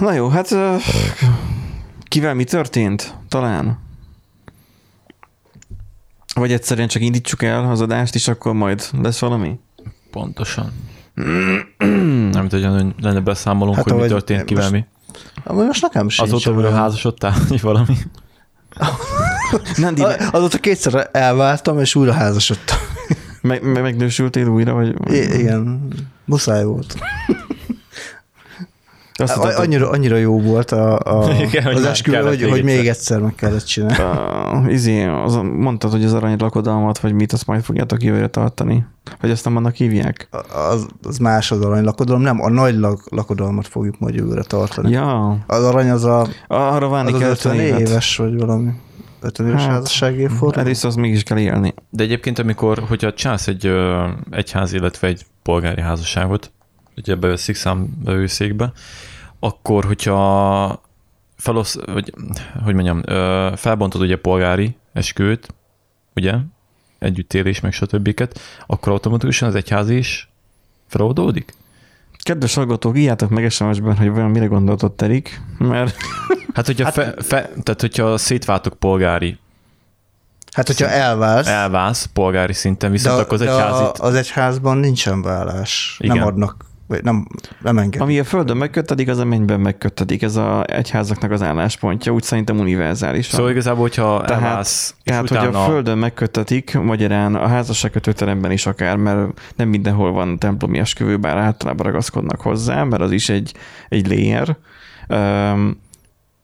Na jó, hát kivel mi történt? Talán. Vagy egyszerűen csak indítsuk el az adást, és akkor majd lesz valami? Pontosan. Nem tudom, hogy lenne beszámolunk, Hát hogy mi történt kivel most- mi. Amúgy most nekem sincs. Azóta olyan- házasodtál, vagy valami? Nandi, A- Azóta kétszer elváltam, és újra házasodtam. meg, meg, megnősültél újra, vagy? I- igen, muszáj volt. Azt A- tudod, Annyira, annyira jó volt a, a, Igen, hogy az esküvő, hogy, még hogy még egyszer. meg kellett csinálni. Uh, izé, az, mondtad, hogy az arany lakodalmat, vagy mit, azt majd fogjátok jövőre tartani. Vagy azt nem annak hívják? Az, az más az arany lakodalom, nem, a nagy lak, lakodalmat fogjuk majd jövőre tartani. Ja, Az arany az a arra várni az, az kell 50 50 évet. éves, vagy valami 50 éves Hát, házasság évforduló. Először az mégis kell élni. De egyébként, amikor, hogyha csinálsz egy ö, egyház, illetve egy polgári házasságot, ugye beveszik számbevőszékbe, akkor, hogyha felosz, vagy, hogy mondjam, felbontod ugye polgári esküvőt, ugye, együttélés, meg stb. akkor automatikusan az egyház is feloldódik? Kedves hallgatók, írjátok meg SMS-ben, hogy vajon mire gondoltott Erik, mert Hát, hogyha, hát, fe, fe, tehát, hogyha szétváltok polgári, Hát, hogyha elválsz, elválsz polgári szinten, viszont de, akkor az de egyház itt, az egyházban nincsen vállás. Igen. Nem adnak, vagy nem, nem engedik. ami a földön megköttedik, az a mennyben megköttedik. Ez a egyházaknak az álláspontja, úgy szerintem univerzálisan. Szóval igazából, hogyha Tehát- elválsz, Tehát, utána... hogy a földön megköttetik, magyarán a házasságkötőteremben is akár, mert nem mindenhol van templomi esküvő, bár általában ragaszkodnak hozzá, mert az is egy, egy layer. Um,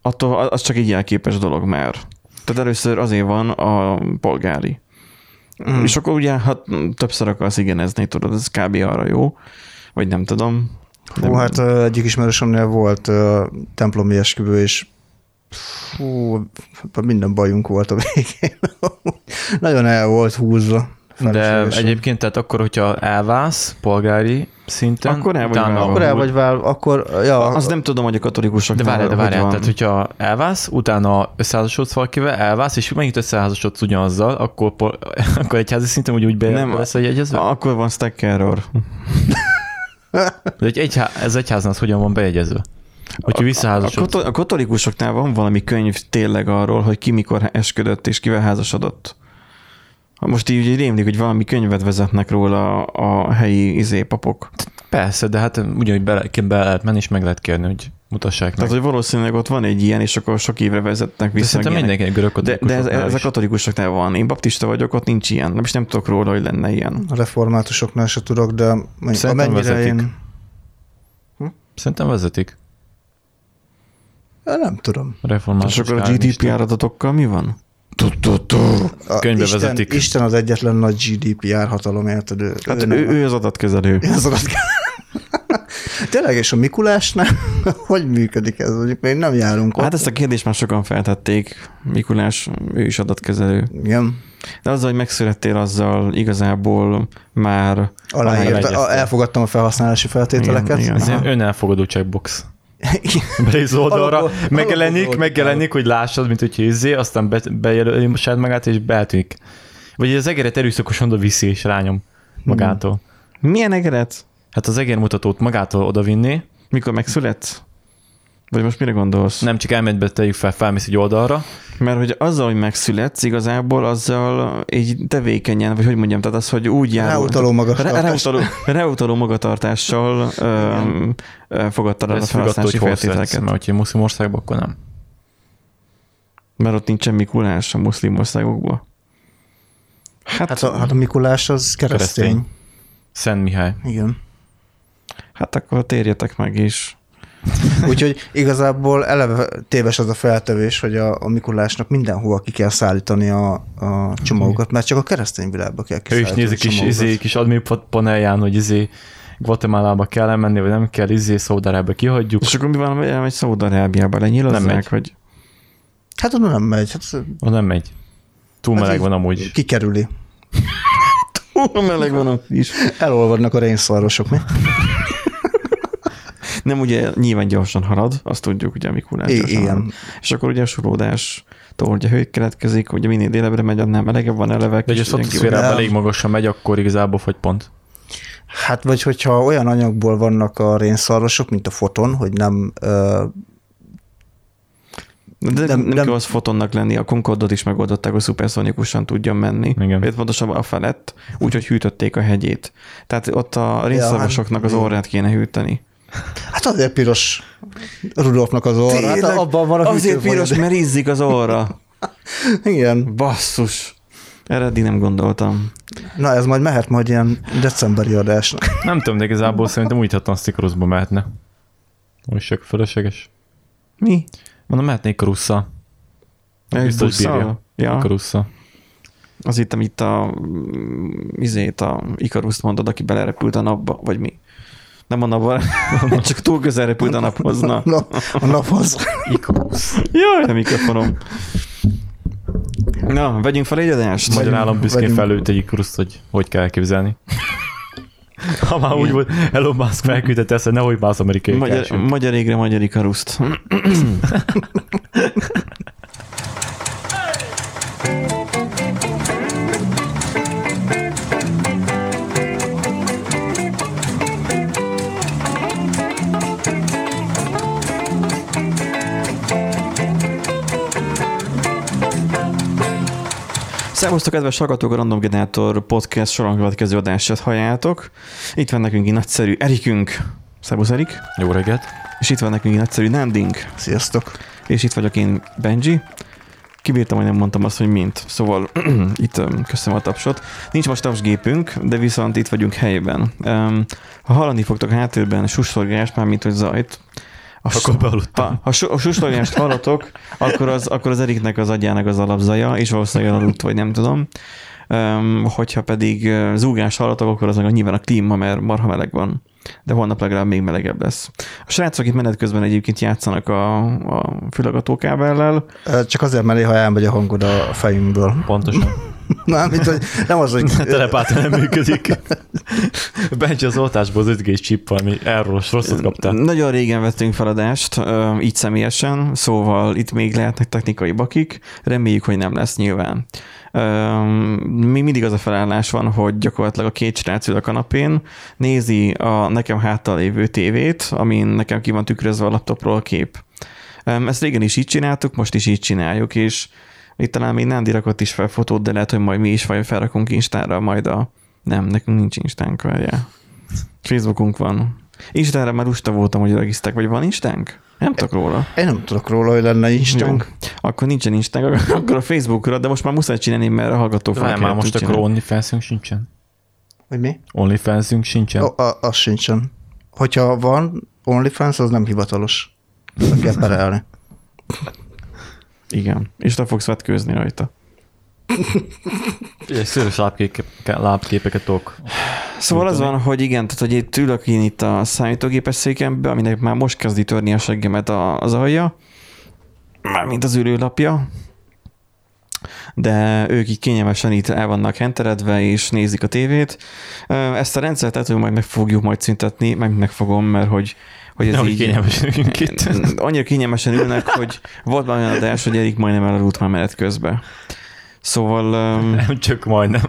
attól az csak egy jelképes dolog már. Tehát először azért van a polgári. Mm. És akkor ugye, ha többször akarsz igenezni, tudod, ez kb. arra jó. Vagy nem tudom. Hú, hát ö, egyik ismerősömnél volt templomi esküvő, és fú, minden bajunk volt a végén. Nagyon el volt húzva. De egyébként, tehát akkor, hogyha elválsz polgári szinten, Akkor el vagy válva. Akkor el vagy vál, akkor, ja, Az nem tudom, hogy a katolikusok De várjál, de várjál, tehát hogyha elválsz, utána összeházasodsz valakivel, elválsz, és megint összeházasodsz ugyanazzal, akkor, pol- akkor egyházi szinten úgy, úgy be Nem, nem, lesz egy egyezve? Akkor van stack error. De egy egyhá, ez egyházan az hogyan van bejegyezve? Hogyha A, visszaházasodsz. kato- a katolikusoknál van valami könyv tényleg arról, hogy ki mikor esküdött és kivel házasodott. Most így rémlik, hogy valami könyvet vezetnek róla a helyi izé papok. Persze, de hát ugyanúgy be, be lehet menni, és meg lehet kérni, hogy mutassák meg. Tehát, hogy valószínűleg ott van egy ilyen, és akkor sok évre vezetnek de vissza. szerintem ilyenek. mindenki görög de, de ez, ez a katolikusoknál van. Én baptista vagyok, ott nincs ilyen. Nem is nem tudok róla, hogy lenne ilyen. a reformátusoknál se tudok, de Szerintem amennyire vezetik. én... Szerintem vezetik. Ja, Nem tudom. Református és akkor a. GDPR adatokkal mi van? A Könyvbe Isten, vezetik. Isten az egyetlen nagy GDPR hatalom, érted? Ő, Hát nem- ő, ő az adatkezelő. Azokat Tényleg, és a Mikulásnál hogy működik ez? Mondjuk még nem járunk ott. Hát ezt a kérdést már sokan feltették. Mikulás, ő is adatkezelő. Igen. De azzal, hogy megszülettél, azzal igazából már Aláírta, elfogadtam a felhasználási feltételeket. Igen, igen. Ez önelfogadó checkbox. Belész oldalra, Alapból- megjelenik, alapból megjelenik, hogy lássad, mint hogy izzé, aztán be, bejelöli saját magát, és beeltűnik. Vagy az egeret erőszakosan oda viszi, és rányom magától. Milyen egeret? Hát az egérmutatót magától oda vinni, Mikor megszületsz? Vagy most mire gondolsz? nem csak elmegy be, tegyük fel, felmész egy oldalra, Mert hogy azzal, hogy megszületsz, igazából azzal így tevékenyen, vagy hogy mondjam, tehát az, hogy úgy jár. Ráutaló magatartás. Reutaló, reutaló magatartással öm, ö, fogadtad el a felhasználási feltételeket. mert hogyha muszlim országban, akkor nem. Mert ott nincsen Mikulás a muszlim országokban. Hát, Hát a, hát a Mikulás az keresztény. Keresztény. Szent Mihály. Igen. Hát akkor térjetek meg is. Úgyhogy igazából eleve téves az a feltevés, hogy a, a Mikulásnak mindenhova ki kell szállítani a, a csomagokat, mert csak a keresztény világba kell Ő is kiszállítani nézi kis, izé, kis admin panelján, hogy izé Guatemalába kell elmenni, vagy nem kell, izé Szaudarába kihagyjuk. És akkor mi van, hogy elmegy Szaudarábiába, lenyilazzák, Nem megy. vagy Hát oda nem megy. Hát, Az nem megy. Túl Hát meleg van amúgy. kikerüli. Ó, meleg van ott is. Elolvadnak a rénszarvasok, mi? Nem ugye nyilván gyorsan halad, azt tudjuk, ugye a Mikulás I- gyorsan halad. igen. És akkor ugye a sulódás ugye hő keletkezik, ugye minél délebbre megy, annál melegebb van eleve. De hogy a szatoszférában elég magasan megy, akkor igazából fogy pont. Hát vagy hogyha olyan anyagból vannak a rénszarvasok, mint a foton, hogy nem ö, De nem, Nem- nem, kell az fotonnak lenni, a Concordot is megoldották, hogy szuperszonikusan tudjon menni. Igen. Vagy pontosabban a felett, úgyhogy hűtötték a hegyét. Tehát ott a rénszarvasoknak az hát- orrát kéne hűteni. Hát azért piros Rudolfnak az orra. Hát abban van a Azért piros, mert izzik az orra. Igen. Basszus. Erre eddig nem gondoltam. Na ez majd mehet majd ilyen decemberi adásnak. Nem tudom, de igazából szerintem úgy hatalmas Icarusba mehetne. Most csak fölösleges. Mi? Mondom, mehetné Icarusszal. Egy Biztos bírja. Ja, Icarusszal. az itt, amit a mm, izét, a Ikaruszt mondod, aki belerepült a napba, vagy mi? Nem a napba, csak túl közel repült a naphoz. Na. Na, a naphoz. Icarus. Jaj, a mikrofonom. Na, vegyünk fel egy adást. Magyar állam büszkén Vagyunk- felült egy Icaruszt, hogy hogy kell elképzelni. Ha már úgy volt, Elon Musk felküldte ezt, hogy nehogy az amerikai Magyar, keresünk. magyar égre, magyar ikaruszt. Szervusztok, kedves hallgatók, a Random Generator podcast soron következő adását halljátok. Itt van nekünk egy nagyszerű Erikünk. Szervusz, Erik. Jó reggelt. És itt van nekünk egy nagyszerű Nandink. Sziasztok. És itt vagyok én, Benji. Kibírtam, hogy nem mondtam azt, hogy mint. Szóval itt öm, köszönöm a tapsot. Nincs most tapsgépünk, de viszont itt vagyunk helyben. Um, ha hallani fogtok a háttérben suszolgást, mármint hogy zajt, a Akkor bealudtam. ha, ha su- a suszolgást hallatok, akkor az, akkor az Eriknek az agyának az alapzaja, és valószínűleg aludt, vagy nem tudom. Um, hogyha pedig zúgás hallatok, akkor az meg nyilván a klíma, mert marha meleg van. De holnap legalább még melegebb lesz. A srácok itt menet közben egyébként játszanak a, a fülagatókábellel. Csak azért, mert néha elmegy a hangod a fejünkből. Pontosan. Mármint, hogy nem az, hogy telepáta nem működik. Benji az oltásból az 5G chip valami erről rosszat kaptál. Nagyon régen vettünk feladást, így személyesen, szóval itt még lehetnek technikai bakik, reméljük, hogy nem lesz nyilván. Még mindig az a felállás van, hogy gyakorlatilag a két srác ül a kanapén, nézi a nekem háttal lévő tévét, amin nekem ki van tükrözve a laptopról a kép. Ezt régen is így csináltuk, most is így csináljuk, és itt talán még Nándi rakott is fel fotót, de lehet, hogy majd mi is vagy felrakunk Instára majd a... Nem, nekünk nincs Instánk, várjál. Facebookunk van. Instára már lusta voltam, hogy regisztrálják, vagy van Instánk? Nem tudok róla. én nem tudok róla, hogy lenne Instánk. Jó. Akkor nincsen Instánk, akkor a Facebookra, de most már muszáj csinálni, mert a hallgató fel kell már most akkor. OnlyFansünk sincsen. Hogy mi? OnlyFansünk sincsen. A, a, az sincsen. Hogyha van OnlyFans, az nem hivatalos. Be kell perelni. Igen. És te fogsz vetkőzni rajta. Egy szőrös lábképe, lábképeket tudok. Szóval az van, hogy igen, tehát hogy itt ülök én itt a számítógépes székembe, aminek már most kezdi törni a seggemet az alja, mármint az ülőlapja, de ők így kényelmesen itt el vannak henteredve, és nézik a tévét. Ezt a rendszert lehet, hogy majd meg fogjuk majd szüntetni, meg meg fogom, mert hogy, hogy ez Nehogy így... kényelmesen üljünk itt. Annyira kényelmesen ülnek, hogy volt már olyan adás, hogy Erik majdnem elaludt már menet közben. Szóval, öm, Nem csak majdnem.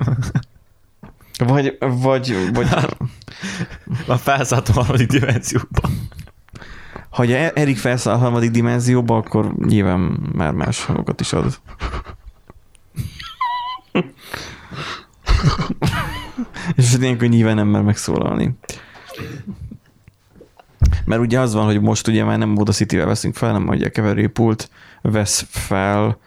vagy, vagy, vagy Már felszálltam a harmadik dimenzióba. Ha Erik felszáll a harmadik dimenzióba, akkor nyilván már más hangokat is ad. És ilyenkor nyilván nem mer megszólalni. Mert ugye az van, hogy most ugye már nem Audacity-vel veszünk fel, nem hogy a keverőpult vesz fel,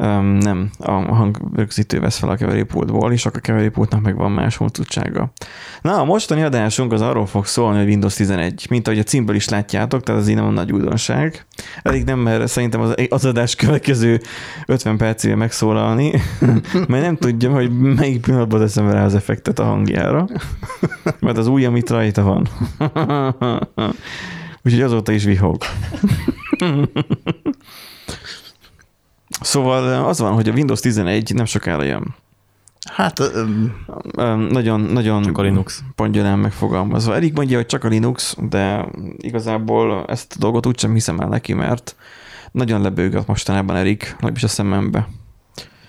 um, nem, a hangrögzítő vesz fel a keverőpultból, és akkor a keverőpultnak meg van más hontudtsága. Na, a mostani adásunk az arról fog szólni, hogy Windows 11, mint ahogy a címből is látjátok, tehát ez így nem a nagy újdonság. Elég nem, mert szerintem az, az adás következő 50 percével megszólalni, mert nem tudjam, hogy melyik pillanatban teszem rá az effektet a hangjára, mert az új, amit rajta van. Úgyhogy azóta is vihog. Szóval az van, hogy a Windows 11 nem sokára jön. Hát Öm, Nagyon, nagyon Csak a Linux. pongyolán megfogalmazva. Erik mondja, hogy csak a Linux, de igazából ezt a dolgot úgysem hiszem el neki, mert nagyon lebőgött mostanában Erik, legalábbis a szemembe.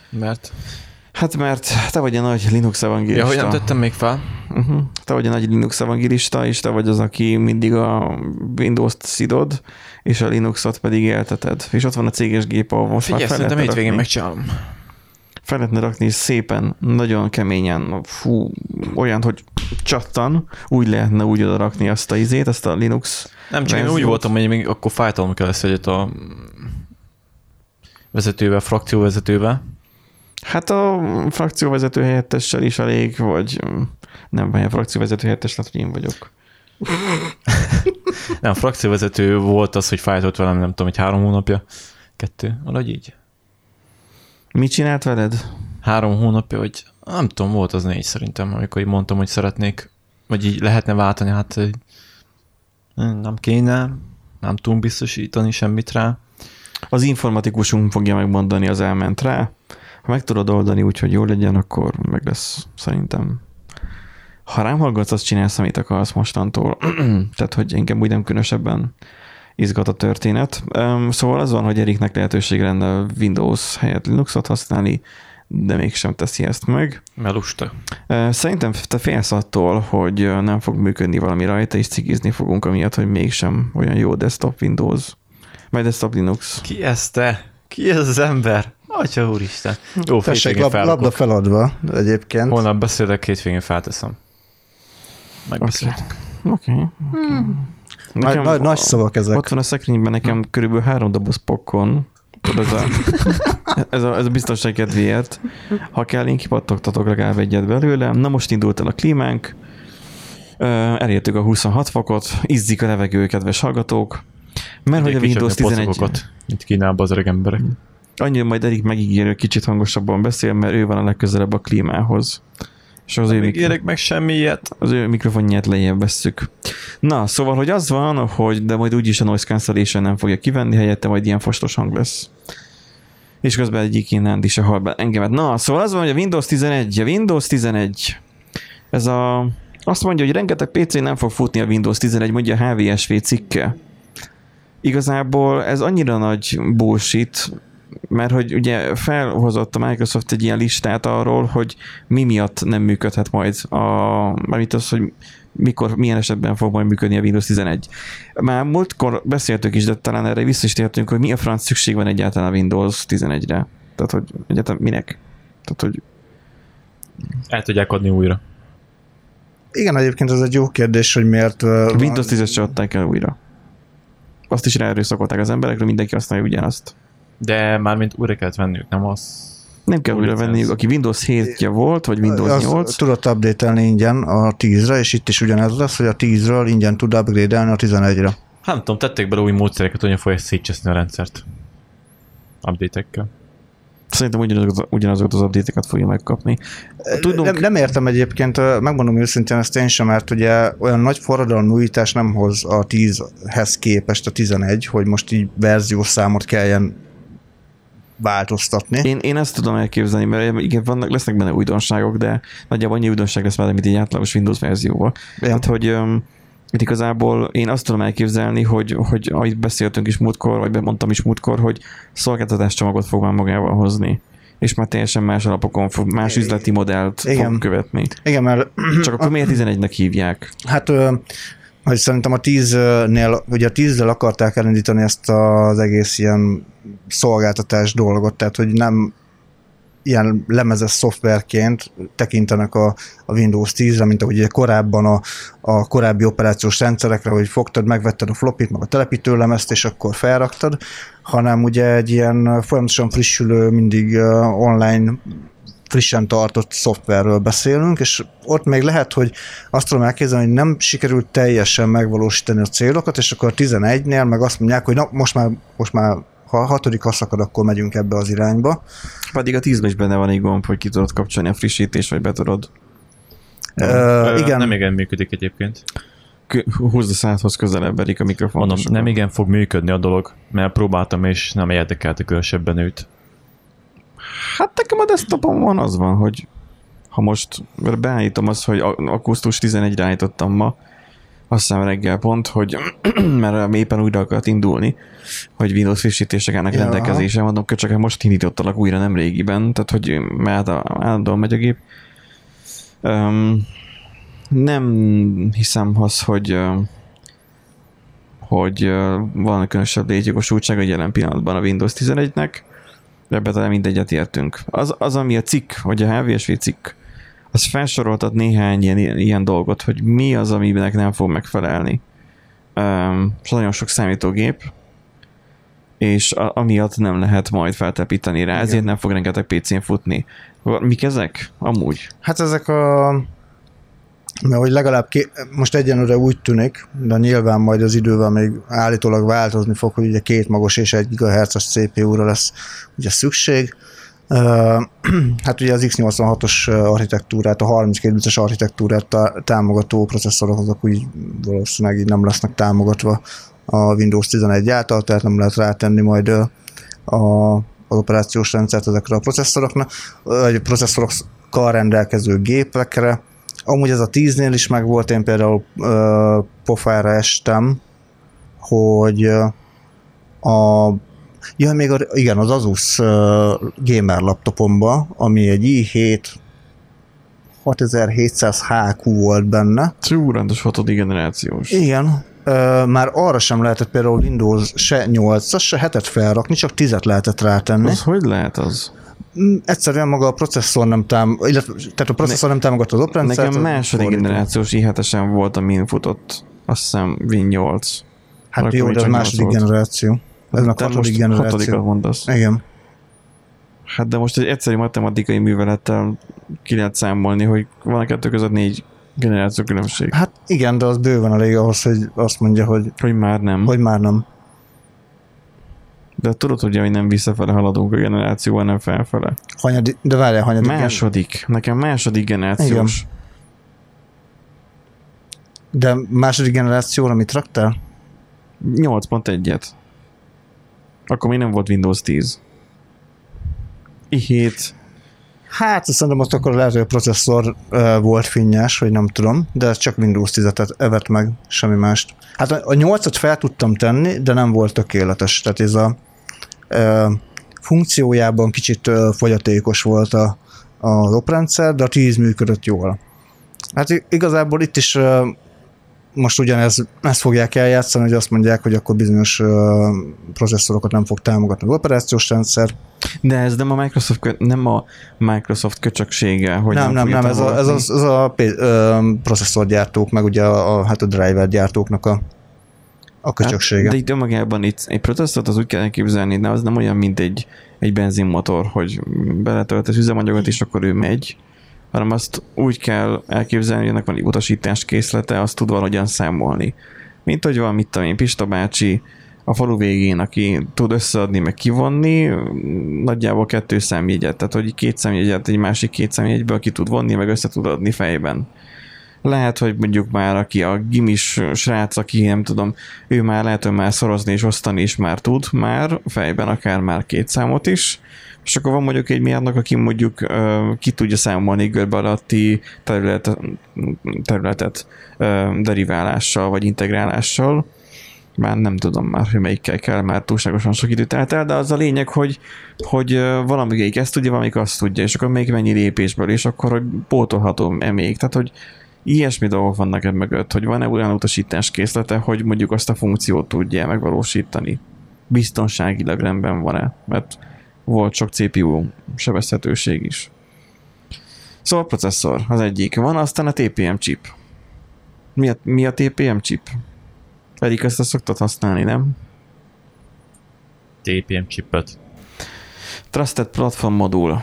Mert Hát mert te vagy a nagy Linux Ja, evangélista. hogy nem tettem még fel? Uh-huh. Te vagy a nagy Linux evangélista, és te vagy az, aki mindig a Windows-t szidod, és a Linuxot pedig élteted. És ott van a céges gép, ahol most Figyelj, már fel szerintem lehetne hétvégén megcsinálom. fel lehetne rakni szépen, nagyon keményen, fú, olyan, hogy csattan, úgy lehetne úgy oda rakni azt a izét, azt a Linux Nem, csak én úgy voltam, hogy még akkor fájtalom kell lesz egyet a vezetővel, frakcióvezetővel. Hát a frakcióvezető helyettessel is elég, vagy nem, a frakcióvezető helyettes, lehet, hogy én vagyok. Nem, a frakcióvezető volt az, hogy fájtott velem, nem tudom, egy három hónapja. Kettő, valahogy így. Mit csinált veled? Három hónapja, hogy nem tudom, volt az négy szerintem, amikor így mondtam, hogy szeretnék, vagy így lehetne váltani, hát nem kéne, nem tudunk biztosítani semmit rá. Az informatikusunk fogja megmondani, az elment rá. Ha meg tudod oldani úgy, hogy jó legyen, akkor meg lesz szerintem. Ha rám hallgatsz, azt csinálsz, amit akarsz mostantól. Tehát, hogy engem úgy nem különösebben izgat a történet. Szóval az van, hogy Eriknek lehetőség lenne Windows helyett Linuxot használni, de mégsem teszi ezt meg. Mert lusta. Ö, Szerintem te félsz attól, hogy nem fog működni valami rajta, és cikizni fogunk amiatt, hogy mégsem olyan jó desktop Windows, vagy desktop Linux. Ki ez te? Ki ez az ember? Atya úristen. Jó, Tessék, lab, labda feladva egyébként. Holnap beszélek, hétvégén felteszem. Megbeszéltük. Oké. Okay. Nagy, nagy, nagy szavak ezek. Ott van a szekrényben nekem körülbelül három doboz pokon. Tudod, ez a, ez a, ez a biztonság kedvéért. Ha kell, én kipattogtatok legalább egyet belőle. Na most indult el a klímánk. Elértük a 26 fokot, izzik a levegő, kedves hallgatók. Mert hogy a Windows 11... Itt Kínában az öreg emberek. Annyira majd Erik megígérő, kicsit hangosabban beszél, mert ő van a legközelebb a klímához. És az ő, Nem mik- ígérek meg semmi ilyet. az ő mikrofonját lejjebb vesszük. Na, szóval, hogy az van, hogy de majd úgyis a noise cancellation nem fogja kivenni, helyette majd ilyen fostos hang lesz. És közben egyik innen is a hal be engemet. Na, szóval az van, hogy a Windows 11, a Windows 11, ez a, azt mondja, hogy rengeteg PC nem fog futni a Windows 11, mondja a HVSV cikke. Igazából ez annyira nagy bullshit, mert hogy ugye felhozott a Microsoft egy ilyen listát arról, hogy mi miatt nem működhet majd a, mármint az, hogy mikor, milyen esetben fog majd működni a Windows 11. Már múltkor beszéltük is, de talán erre vissza is tértünk, hogy mi a franc szükség van egyáltalán a Windows 11-re. Tehát, hogy egyáltalán minek? Tehát, hogy El tudják adni újra. Igen, egyébként ez egy jó kérdés, hogy miért... a Windows 10-et se adták el újra. Azt is ráerőszakolták az emberekre, mindenki használja ugyanazt. De mármint újra kellett venniük, nem az. Nem kell Új újra venniük, aki Windows 7-je volt, vagy Windows az 8, tudott update-elni ingyen a 10-re, és itt is ugyanez lesz, hogy a 10-ről ingyen tud upgrade-elni a 11-re. Hát nem tudom, tették bele új módszereket, hogyan fogják szétcseszni a rendszert. Update-ekkel. szerintem ugyanazokat, ugyanazokat az update-eket fogja megkapni. Tudunk, Nem, nem értem egyébként, megmondom őszintén ezt én sem, mert ugye olyan nagy forradalmi újítás nem hoz a 10-hez képest a 11, hogy most így verziós számot kelljen változtatni. Én, én ezt tudom elképzelni, mert igen, vannak, lesznek benne újdonságok, de nagyjából annyi újdonság lesz már, mint egy átlagos Windows verzióval. Ja. Tehát, hogy um, itt igazából én azt tudom elképzelni, hogy, hogy ahogy beszéltünk is múltkor, vagy bemondtam is múltkor, hogy szolgáltatás csomagot fog már magával hozni és már teljesen más alapokon fog, más üzleti modellt Igen. fog követni. Igen, mert Csak akkor miért 11-nek hívják? Hát, ö, hogy szerintem a 10-nél, ugye a 10 akarták elindítani ezt az egész ilyen szolgáltatás dolgot, tehát hogy nem ilyen lemezes szoftverként tekintenek a, a Windows 10-re, mint ahogy ugye korábban a, a korábbi operációs rendszerekre, hogy fogtad, megvetted a flopit, meg a telepítőlemezt, és akkor felraktad, hanem ugye egy ilyen folyamatosan frissülő, mindig online frissen tartott szoftverről beszélünk, és ott még lehet, hogy azt tudom elképzelni, hogy nem sikerült teljesen megvalósítani a célokat, és akkor a 11-nél meg azt mondják, hogy na, most már, most már ha a hatodik haszakad, akkor megyünk ebbe az irányba. Pedig a 10 is benne van egy gomb, hogy ki tudod kapcsolni a frissítést, vagy be tudod. Ö, Ö, igen, Nem igen működik egyébként. Húzd a szádhoz közelebb, Erik, a mikrofon. Mondom, nem igen fog működni a dolog, mert próbáltam, és nem érdekelte különösebben őt. Hát nekem a desktopon van, az van, hogy ha most beállítom azt, hogy a- augusztus 11-re állítottam ma, azt hiszem reggel pont, hogy mert éppen újra akart indulni, hogy Windows frissítések állnak Ja. rendelkezésre, mondom, hogy csak most indítottalak újra nem régiben, tehát hogy már állandóan megy a gép. Um, nem hiszem az, hogy hogy van különösebb létjogosultsága jelen pillanatban a Windows 11-nek, de ebbe talán mindegyet értünk. Az, az, ami a cikk, vagy a HVSV cikk, az felsoroltat néhány ilyen, ilyen dolgot, hogy mi az, aminek nem fog megfelelni. Um, és nagyon sok számítógép, és a, amiatt nem lehet majd feltepíteni rá, Igen. ezért nem fog rengeteg PC-n futni. Mik ezek? Amúgy. Hát ezek a mert hogy legalább ké, most egyenlőre úgy tűnik, de nyilván majd az idővel még állítólag változni fog, hogy ugye két magos és egy GHz-as CPU-ra lesz ugye szükség. Hát ugye az x86-os architektúrát, a 32 bites architektúrát tá- támogató processzorok azok úgy valószínűleg így nem lesznek támogatva a Windows 11 által, tehát nem lehet rátenni majd a, az operációs rendszert ezekre a processzoroknak, vagy processzorokkal rendelkező gépekre. Amúgy ez a 10-nél is megvolt, én például ö, pofára estem, hogy ö, a Ja, még a, igen, az Asus uh, gamer laptopomba, ami egy i7 6700 HQ volt benne. Csú, rendes hatodik generációs. Igen, uh, már arra sem lehetett például Windows se 8-as, se 7-et felrakni, csak 10-et lehetett rátenni. Az hogy lehet az? Mm, Egyszerűen maga a processzor nem tám, illetve, tehát a processzor nem támogatta az operendszert. Nekem második fordítva. generációs i7-esen volt, amin futott, azt hiszem Win 8. Hát Akkor jó, de az második volt. generáció. Ez Te hatodik generáció. hatodikat mondasz. Igen. Hát de most egy egyszerű matematikai művelettel ki lehet számolni, hogy van a kettő között négy generáció különbség. Hát igen, de az bőven elég ahhoz, hogy azt mondja, hogy, Hogy már nem. hogy már nem. De tudod, ugye, hogy nem visszafele haladunk a generáció, hanem felfele. Hanyadi, de várjál, hanyadik gen- Második. Nekem második generációs. De második generációra mit raktál? 8.1-et. Akkor még nem volt Windows 10. i7. Hát szerintem ott akkor lehet, hogy a processzor uh, volt finnyás, vagy nem tudom, de ez csak Windows 10-et evett meg, semmi mást. Hát a, a 8-at fel tudtam tenni, de nem volt tökéletes. Tehát ez a funkciójában kicsit fogyatékos volt a, az oprendszer, de a 10 működött jól. Hát igazából itt is most ugyanez, ezt fogják eljátszani, hogy azt mondják, hogy akkor bizonyos uh, processzorokat nem fog támogatni az operációs rendszer, De ez nem a Microsoft, nem a Microsoft köcsöksége, hogy nem, nem, nem, ez a, ez a, ez a ö, processzorgyártók, meg ugye a, a, hát a driver gyártóknak a, a köcsöksége. Hát, de itt önmagában itt egy processzort az úgy kell elképzelni, de az nem olyan, mint egy, egy benzinmotor, hogy beletöltesz üzemanyagot, és akkor ő megy, hanem azt úgy kell elképzelni, hogy ennek van egy utasítás készlete, azt tud valahogyan számolni. Mint hogy van, mit tudom én, Pista bácsi a falu végén, aki tud összeadni, meg kivonni, nagyjából kettő számjegyet, tehát hogy két számjegyet egy másik két számjegyből ki tud vonni, meg össze tud adni fejben. Lehet, hogy mondjuk már aki a gimis srác, aki nem tudom, ő már lehet, hogy már szorozni és osztani is már tud, már fejben akár már két számot is, és akkor van mondjuk egy mérnök, aki mondjuk ö, ki tudja számolni görbe alatti terület, területet ö, deriválással vagy integrálással, már nem tudom már, hogy melyikkel kell, már túlságosan sok időt telt el, de az a lényeg, hogy, hogy valamelyik ezt tudja, valamelyik azt tudja, és akkor még mennyi lépésből, és akkor, hogy pótolható-e még. Tehát, hogy ilyesmi dolgok vannak ebben mögött, hogy van-e olyan utasítás készlete, hogy mondjuk azt a funkciót tudja megvalósítani. Biztonságilag rendben van-e, mert volt sok CPU sebezhetőség is. Szóval a processzor az egyik. Van aztán a TPM chip. Mi a, mi a TPM chip? Pedig ezt szoktad használni, nem? TPM chipet. Trusted Platform Modul.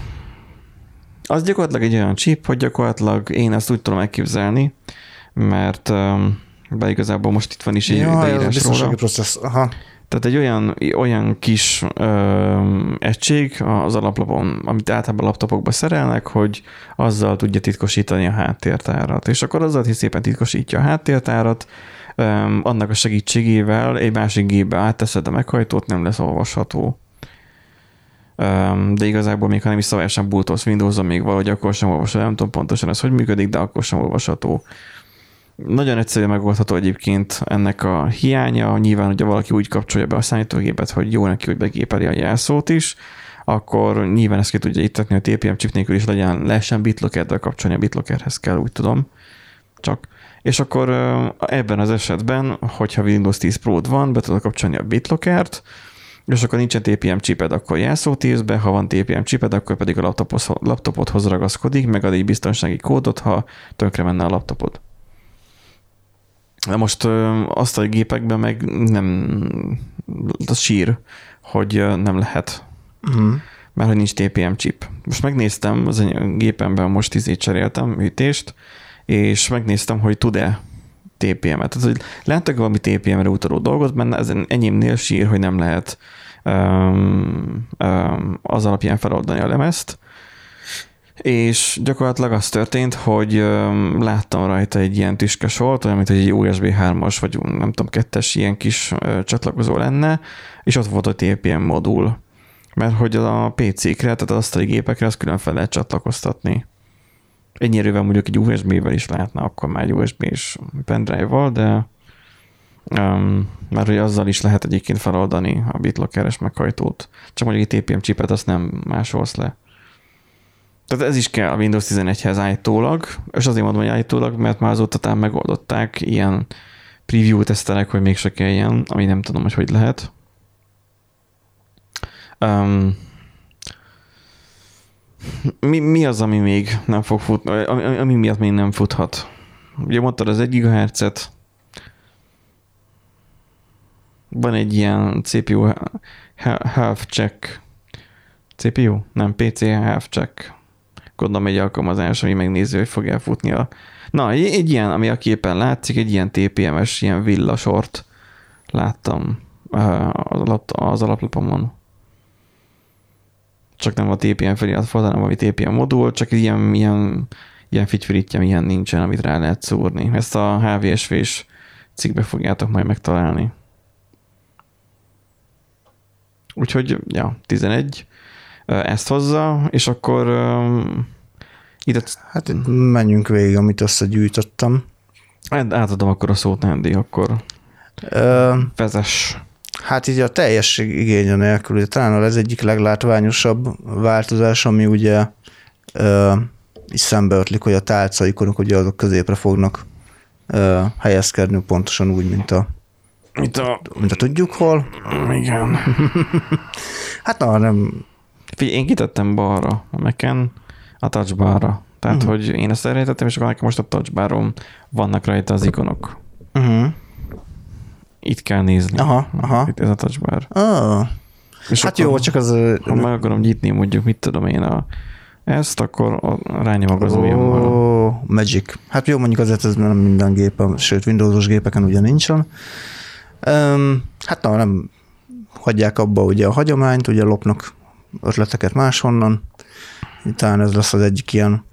Az gyakorlatilag egy olyan chip, hogy gyakorlatilag én ezt úgy tudom elképzelni, mert um, be igazából most itt van is egy ja, leírás róla. processzor. Aha. Tehát egy olyan, olyan kis ö, egység az alaplapon, amit általában laptopokba szerelnek, hogy azzal tudja titkosítani a háttértárat. És akkor azzal, hogy szépen titkosítja a háttértárat, ö, annak a segítségével egy másik gépbe átteszed a meghajtót, nem lesz olvasható. De igazából még ha nem is szabályosan bootolsz Windows-on még valahogy, akkor sem olvasható. Nem tudom pontosan ez hogy működik, de akkor sem olvasható. Nagyon egyszerű megoldható egyébként ennek a hiánya. Nyilván, hogyha valaki úgy kapcsolja be a számítógépet, hogy jó neki, hogy begépeli a jelszót is, akkor nyilván ezt ki tudja hogy TPM chip nélkül is legyen, lehessen BitLocker-del kapcsolni, a BitLockerhez kell, úgy tudom. Csak. És akkor ebben az esetben, hogyha Windows 10 pro van, be tudod kapcsolni a BitLockert, és akkor nincsen TPM chiped, akkor jelszót írsz be, ha van TPM chiped, akkor pedig a laptophoz, laptopodhoz ragaszkodik, megad egy biztonsági kódot, ha tönkre menne a laptopod. De most azt a gépekben meg nem, az sír, hogy nem lehet. Uh-huh. Mert hogy nincs TPM chip. Most megnéztem, az gépemben most izét cseréltem, műtést, és megnéztem, hogy tud-e TPM-et. Tehát, hogy láttak valami TPM-re utaló dolgot benne, ez enyémnél sír, hogy nem lehet um, um, az alapján feloldani a lemezt, és gyakorlatilag az történt, hogy um, láttam rajta egy ilyen tüskesort, olyan, mint egy USB 3-as, vagy nem tudom, kettes ilyen kis uh, csatlakozó lenne, és ott volt a TPM modul. Mert hogy a PC-kre, tehát az asztali gépekre azt külön fel lehet csatlakoztatni. Ennyire mondjuk egy USB-vel is lehetne, akkor már egy USB és pendrive-val, de um, mert hogy azzal is lehet egyébként feloldani a BitLocker-es meghajtót. Csak mondjuk egy TPM chipet azt nem másolsz le. Tehát ez is kell a Windows 11-hez állítólag, és azért mondom, hogy állítólag, mert már azóta talán megoldották ilyen preview tesztelek, hogy mégse kelljen, ami nem tudom, hogy hogy lehet. Um, mi, mi az, ami még nem fog futni, ami, ami miatt még nem futhat? Ugye mondtad az 1 GHz-et, van egy ilyen CPU health check, CPU? Nem, PC health check. Gondolom egy alkalmazás, ami megnézi, hogy fog elfutni a... Na, egy, egy ilyen, ami a képen látszik, egy ilyen TPMS, ilyen villasort láttam az, alap, az alaplapomon. Csak nem a TPM felirat volt, hanem a TPM modul, csak ilyen, ilyen, ilyen figyfürítjem ilyen nincsen, amit rá lehet szúrni. Ezt a HVSV-s cikkbe fogjátok majd megtalálni. Úgyhogy, ja, 11 ezt hozza, és akkor ide... Hát menjünk végig, amit összegyűjtöttem. Átadom akkor a szót Andy, akkor Ö, vezess. Hát így a teljesség igénye nélkül, talán ez egyik leglátványosabb változás, ami ugye ö, is szembeötlik, hogy a tálcaikonok ugye azok középre fognak ö, helyezkedni, pontosan úgy, mint a mint a... Mint a tudjuk hol. Igen. hát na, nem... Figyelj, én kitettem balra a meken a touchbarra. Tehát, uh-huh. hogy én ezt elrejtettem, és akkor nekem most a touchbaron vannak rajta az ikonok. Uh-huh. Itt kell nézni. Aha, aha. Itt ez a touchbar. Oh. És hát jó, csak az... Ha meg akarom nyitni, mondjuk, mit tudom én, a, ezt, akkor rányomok az ujjammal. Oh, Magic. Hát jó, mondjuk azért ez nem minden gépen, sőt, Windowsos gépeken ugye nincsen. Um, hát na, nem hagyják abba ugye a hagyományt, ugye lopnak ötleteket máshonnan. Talán ez lesz az egyik ilyen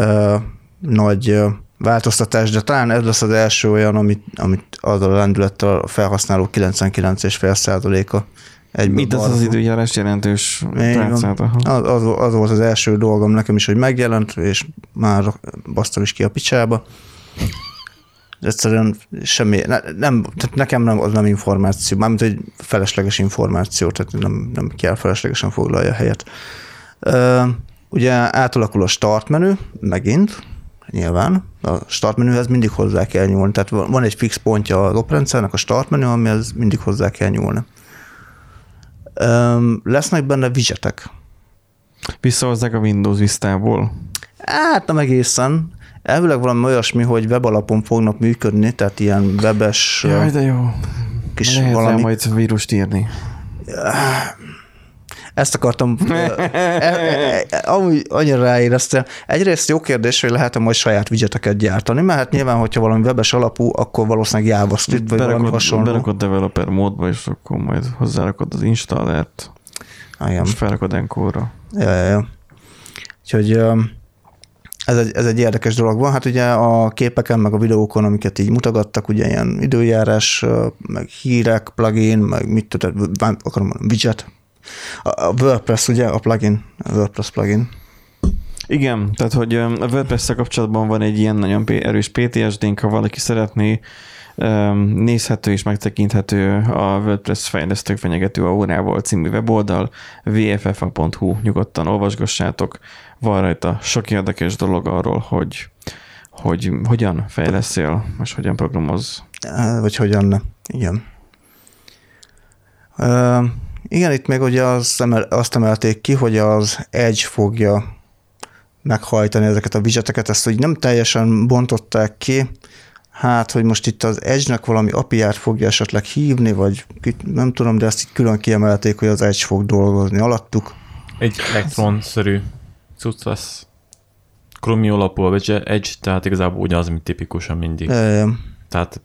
uh, nagy uh, változtatás, de talán ez lesz az első olyan, amit, amit az a lendülettel a felhasználó 99,5 százaléka egy Mit az az időjárás jelentős az, az, az, volt az első dolgom nekem is, hogy megjelent, és már basztam is ki a picsába. Egyszerűen semmi, ne, nem, tehát nekem nem, az nem információ, mármint egy felesleges információ, tehát nem, nem kell feleslegesen foglalja a helyet. Ugye átalakul a start menü, megint, nyilván, a start menühez mindig hozzá kell nyúlni, tehát van egy fix pontja az oprendszernek, a start menü, amihez mindig hozzá kell nyúlni. Um, lesznek benne widgetek. Visszahozzák a Windows Vista-ból? Hát nem egészen. Elvileg valami olyasmi, hogy webalapon fognak működni, tehát ilyen webes... Jaj, de jó. Kis Lehet valami... majd vírust írni. Ezt akartam, e, e, e, amúgy annyira ráéreztem. Egyrészt jó kérdés, hogy lehet-e majd saját widgeteket gyártani, mert hát nyilván, hogyha valami webes alapú, akkor valószínűleg JavaScript, vagy berakod, valami hasonló. Berakod developer módba, és akkor majd hozzárakod az installert. Ah, igen. Most felrakod enkóra. Ja, ja, ja. Úgyhogy ez egy, ez egy érdekes dolog van. Hát ugye a képeken, meg a videókon, amiket így mutogattak, ugye ilyen időjárás, meg hírek, plugin, meg mit tudod, akarom mondani, widget. A WordPress ugye, a plugin, a WordPress plugin. Igen, tehát hogy a wordpress kapcsolatban van egy ilyen nagyon erős PTSD-nk, ha valaki szeretné, nézhető és megtekinthető a WordPress fejlesztők fenyegető órával című weboldal, vffa.hu, nyugodtan olvasgassátok, van rajta sok érdekes dolog arról, hogy hogy hogyan fejleszél, és hogyan programoz. Vagy hogyan ne. Igen. Uh, igen, itt még ugye az emel, azt emelték ki, hogy az Edge fogja meghajtani ezeket a widgeteket, ezt úgy nem teljesen bontották ki, hát, hogy most itt az Edge-nek valami API-át fogja esetleg hívni, vagy nem tudom, de ezt itt külön kiemelték, hogy az Edge fog dolgozni alattuk. Egy elektronszerű cucc lesz. Chromium alapú vagy Edge, tehát igazából ugyanaz, mint tipikusan mindig. Uh, Tehát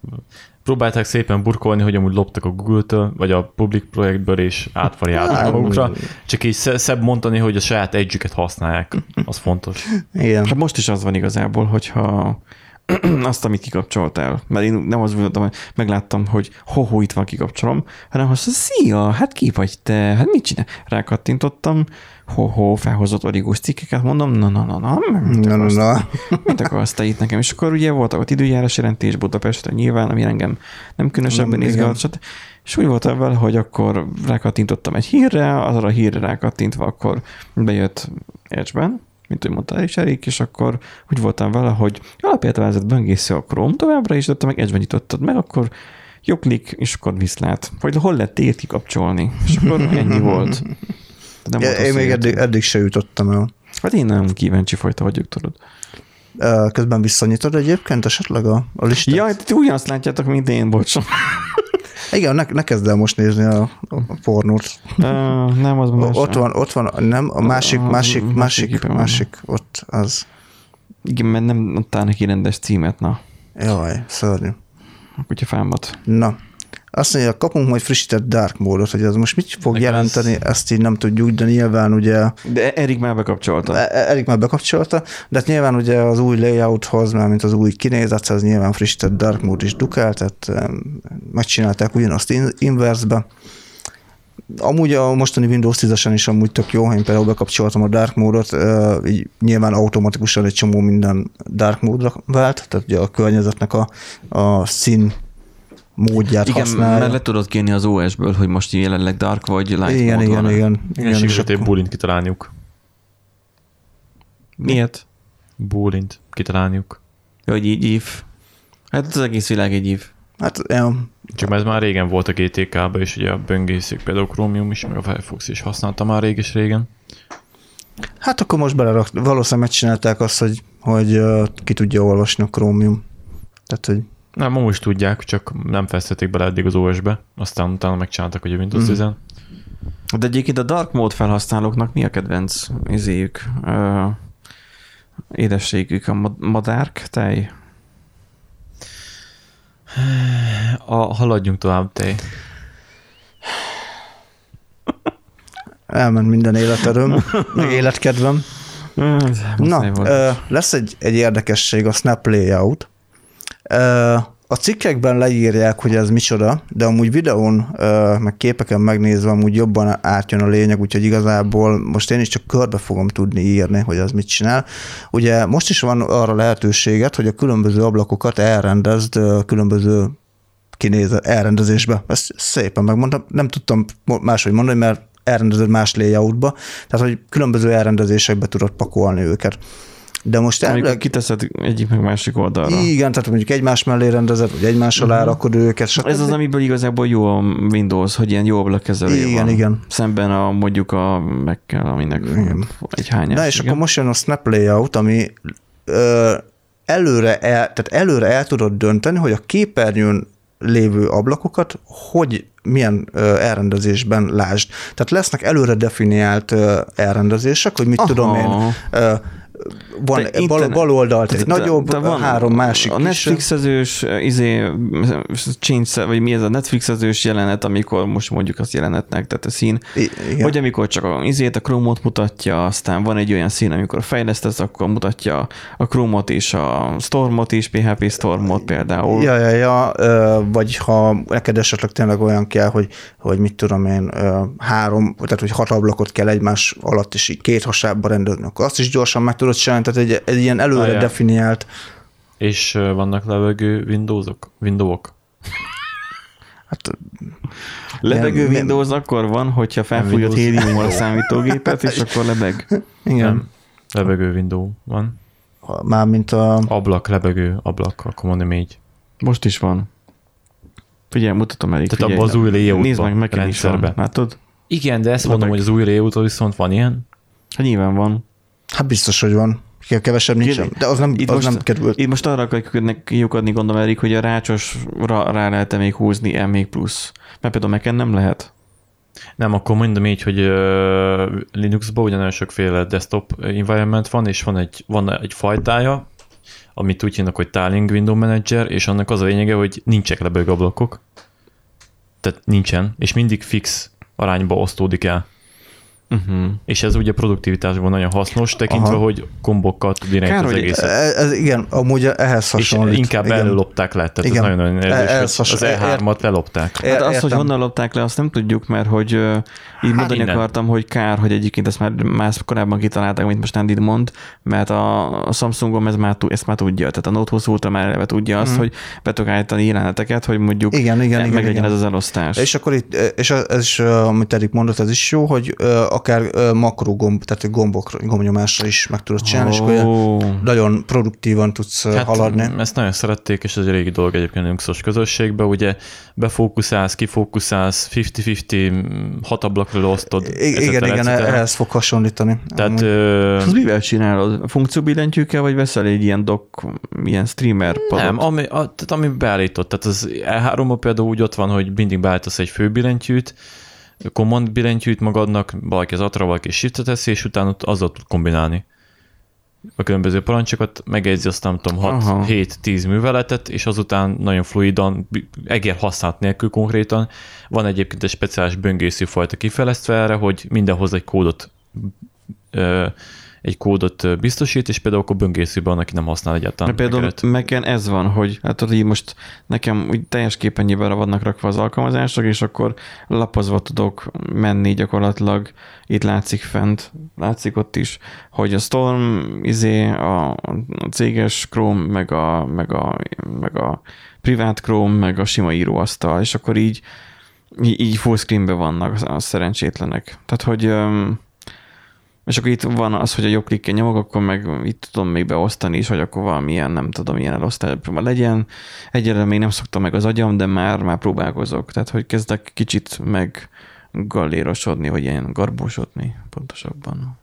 próbálták szépen burkolni, hogy amúgy loptak a Google-től, vagy a public projektből, és átvariálták magukra. Csak így sze- szebb mondani, hogy a saját edge használják, az fontos. igen. Hát most is az van igazából, hogyha azt, amit kikapcsoltál, mert én nem az voltam, hogy megláttam, hogy ho itt van, kikapcsolom, hanem azt szia, hát ki vagy te, hát mit csinál? Rákattintottam, ho-ho, felhozott origós cikkeket, mondom, na, na, na, na, mit Na, na, akarsz, na. mit akarsz te itt nekem? És akkor ugye voltak ott időjárás jelentés Budapestre nyilván, ami engem nem különösebben izgat, stb. és úgy voltam vele, hogy akkor rákattintottam egy hírre, azra a hírre rákattintva akkor bejött Edge-ben, mint hogy mondta is Erik, és akkor úgy voltam vele, hogy alapértelmezett böngésző a Chrome továbbra is, de te meg Edge-ben nyitottad meg, akkor jó klik, és akkor viszlát. Hogy hol lehet téged kikapcsolni. És akkor ennyi volt. Nem volt Én még eddig, eddig se jutottam el. Hát én nem kíváncsi fajta vagyok, tudod. Közben visszanyitod egyébként esetleg a, a listát? Jaj, ti ugyanazt látjátok, mint én, bocs. Igen, ne, ne kezd el most nézni a, a pornót. Uh, nem, az más. Ott van, ott van, nem, a másik, másik, másik másik, másik, ott az. Igen, mert nem adtál neki rendes címet, na. Jaj, szörnyű. A kutyafámat. Na, azt mondja, kapunk majd frissített dark módot, hogy az most mit fog Nekem jelenteni, ez- ezt így nem tudjuk, de nyilván ugye De Erik már bekapcsolta. E- Erik már bekapcsolta, de hát nyilván ugye az új layouthoz, már mint az új kinézethez, az nyilván frissített dark mód is dukál, tehát megcsinálták ugyanazt in- inverse-be. Amúgy a mostani Windows 10-esen is amúgy tök jó, én például bekapcsoltam a dark módot, így nyilván automatikusan egy csomó minden dark módra vált, tehát ugye a környezetnek a, a szín módját Igen, használja. mert le tudod kérni az OS-ből, hogy most jelenleg dark vagy light igen, mód igen, van. igen, Igen, igen, és egy akkor- bulint kitalálniuk. Miért? Bulint kitalálniuk. Jó, Hogy így ív. Hát az egész világ egy ív. Hát, ja, Csak ez már régen volt a GTK-ban, és ugye a böngészők, például Chromium is, meg a Firefox is használta már réges régen. Hát akkor most belerak, valószínűleg megcsinálták azt, hogy, hogy ö, ki tudja olvasni a Chromium. Tehát, hogy Nem, ma most tudják, csak nem fejeztették bele eddig az OS-be, aztán utána megcsináltak ugye Windows Mhm. 10 De egyébként a dark mode felhasználóknak mi a kedvenc izéjük? Ö, édességük a mad- madárk tej? A, haladjunk tovább, te. elment minden életerőm, meg életkedvem. Na, Na, ö, lesz egy, egy érdekesség, a Snap Layout. A cikkekben leírják, hogy ez micsoda, de amúgy videón, meg képeken megnézve amúgy jobban átjön a lényeg, úgyhogy igazából most én is csak körbe fogom tudni írni, hogy az mit csinál. Ugye most is van arra lehetőséget, hogy a különböző ablakokat elrendezd különböző kinézet, elrendezésbe. Ezt szépen megmondtam, nem tudtam máshogy mondani, mert elrendezed más layoutba, tehát hogy különböző elrendezésekbe tudod pakolni őket. De most elvileg, kiteszed egyik meg másik oldalra. igen, tehát mondjuk egymás mellé rendezed, vagy egymás alá Mhm. rakod őket. stb. Ez az, amiből igazából jó a Windows, hogy ilyen jó ablakkezelő Igen, van. igen. Szemben a mondjuk a meg kell, aminek Igen. egy hányás. Na és igen. akkor most jön a Snap Layout, ami ö, előre, el, tehát előre el tudod dönteni, hogy a képernyőn lévő ablakokat hogy milyen elrendezésben lásd. Tehát lesznek előre definiált elrendezések, hogy mit Aha. tudom én, van bal, internet- bal oldalt egy nagyobb, te van három másik A kisebb. Netflixezős, izé, change, vagy mi ez a Netflixezős jelenet, amikor most mondjuk azt jelenetnek, tehát a szín, igen. hogy amikor csak a izét, a Chrome-ot mutatja, aztán van egy olyan szín, amikor fejlesztesz, akkor mutatja a Chrome-ot és a Stormot is, PHP Stormot például. Ja, ja, ja, vagy ha neked esetleg tényleg olyan kell, hogy, hogy mit tudom én, három, tehát hogy hat ablakot kell egymás alatt, és így két hasábba rendezni, akkor azt is gyorsan meg tudod csinálni, tehát egy, egy ilyen előre Ah, definiált. És vannak levegő Windowsok? Windowok? Hát, Lebegő Nem, nem. Windows akkor van, hogyha felfújod Windows. héliummal a számítógépet, és akkor lebeg. igen, Nem. Lebegő Window van. mármint a... Ablak, lebegő, ablak, akkor mondom így. Most is van. Figyelj, mutatom elég. Tehát abban az új layoutban, Nézd meg, van. rendszerben. Látod? Igen, de ezt Lebeg. mondom, hogy az új layoutban viszont van ilyen. Hát nyilván van. Hát biztos, hogy van. Kevesebb. Kérlek, De az nem, itt az most- nem került. Itt most arra akarjuk kiukadni, gondolom, Erik, hogy a rácsosra rá lehet még húzni M még plusz. Mert például Mac-en nem lehet. Nem, akkor mondom így, hogy Linuxban ugye nagyon sokféle desktop environment van, és van egy, van egy fajtája, amit úgy hívnak, hogy Tiling Window Manager, és annak az a lényege, hogy nincsenek lebegő ablakok. Tehát nincsen, és mindig fix arányba osztódik el. Uh-huh. És ez ugye produktivitásban nagyon hasznos, tekintve, Aha. hogy kombokkal tud irányítani az hogy egészet. Ez, ez igen, amúgy ehhez És hasonlít. inkább igen. előlopták le, tehát Igen. ez nagyon-nagyon érdekes, az hasonló- E3-at lelopták. Hát azt, hogy honnan lopták le, azt nem tudjuk, mert hogy így mondani innen. akartam, hogy kár, hogy egyébként ezt már más korábban kitalálták, mint most Andy mond, mert a, a Samsungom ez már, ezt már tudja, tehát a Note 20 Ultra már eleve tudja azt, Mhm. hogy be tudok állítani jeleneteket, hogy mondjuk Igen, igen, meg igen, legyen igen. ez az elosztás. És akkor itt, és ez is, amit Erik mondott, ez is jó, hogy akár ö, makro gomb, tehát gombokra, gombnyomásra is meg tudod csinálni, és akkor nagyon produktívan tudsz hát, haladni. Ezt nagyon szerették, és ez egy régi dolog egyébként a Linuxos közösségben, ugye befókuszálsz, kifókuszálsz, 50-50, hat ablakra osztod. I- etc. igen, igen, ehhez fog hasonlítani. Tehát ö, azt mivel csinálod? Funkcióbillentyűkkel, vagy veszel egy ilyen dock, ilyen streamer padot? nem, ami, a, tehát ami beállított, tehát az E3 például úgy ott van, hogy mindig beállítasz egy főbillentyűt, command billentyűt magadnak, valaki az atra, valaki shiftet teszi, és utána ott azzal tud kombinálni a különböző parancsokat, megjegyzi azt nem tudom, Aha. 6-7-10 műveletet, és azután nagyon fluidan, egér használat nélkül konkrétan. Van egyébként egy speciális böngésző fajta kifejlesztve erre, hogy mindenhoz egy kódot ö, egy kódot biztosít, és például akkor böngészőben van, aki nem használ egyáltalán. Például. Mac-en ez van, hogy hát így most nekem úgy teljes képernyőben vannak rakva az alkalmazások, és akkor lapozva tudok menni gyakorlatilag. Itt látszik fent, látszik ott is, hogy a Storm, izé, a, a céges Chrome, meg a, meg a, meg a privát Chrome, meg a sima íróasztal, és akkor így, így, full screenben vannak a, szerencsétlenek. Tehát, hogy és akkor itt van az, hogy a jobb klikken nyomok, akkor meg itt tudom még beosztani is, hogy akkor valamilyen, nem tudom, ilyen elosztásban legyen. Egyelőre még nem szoktam meg az agyam, de már, már próbálkozok. Tehát, hogy kezdek kicsit meg gallérosodni, vagy ilyen garbósodni pontosabban.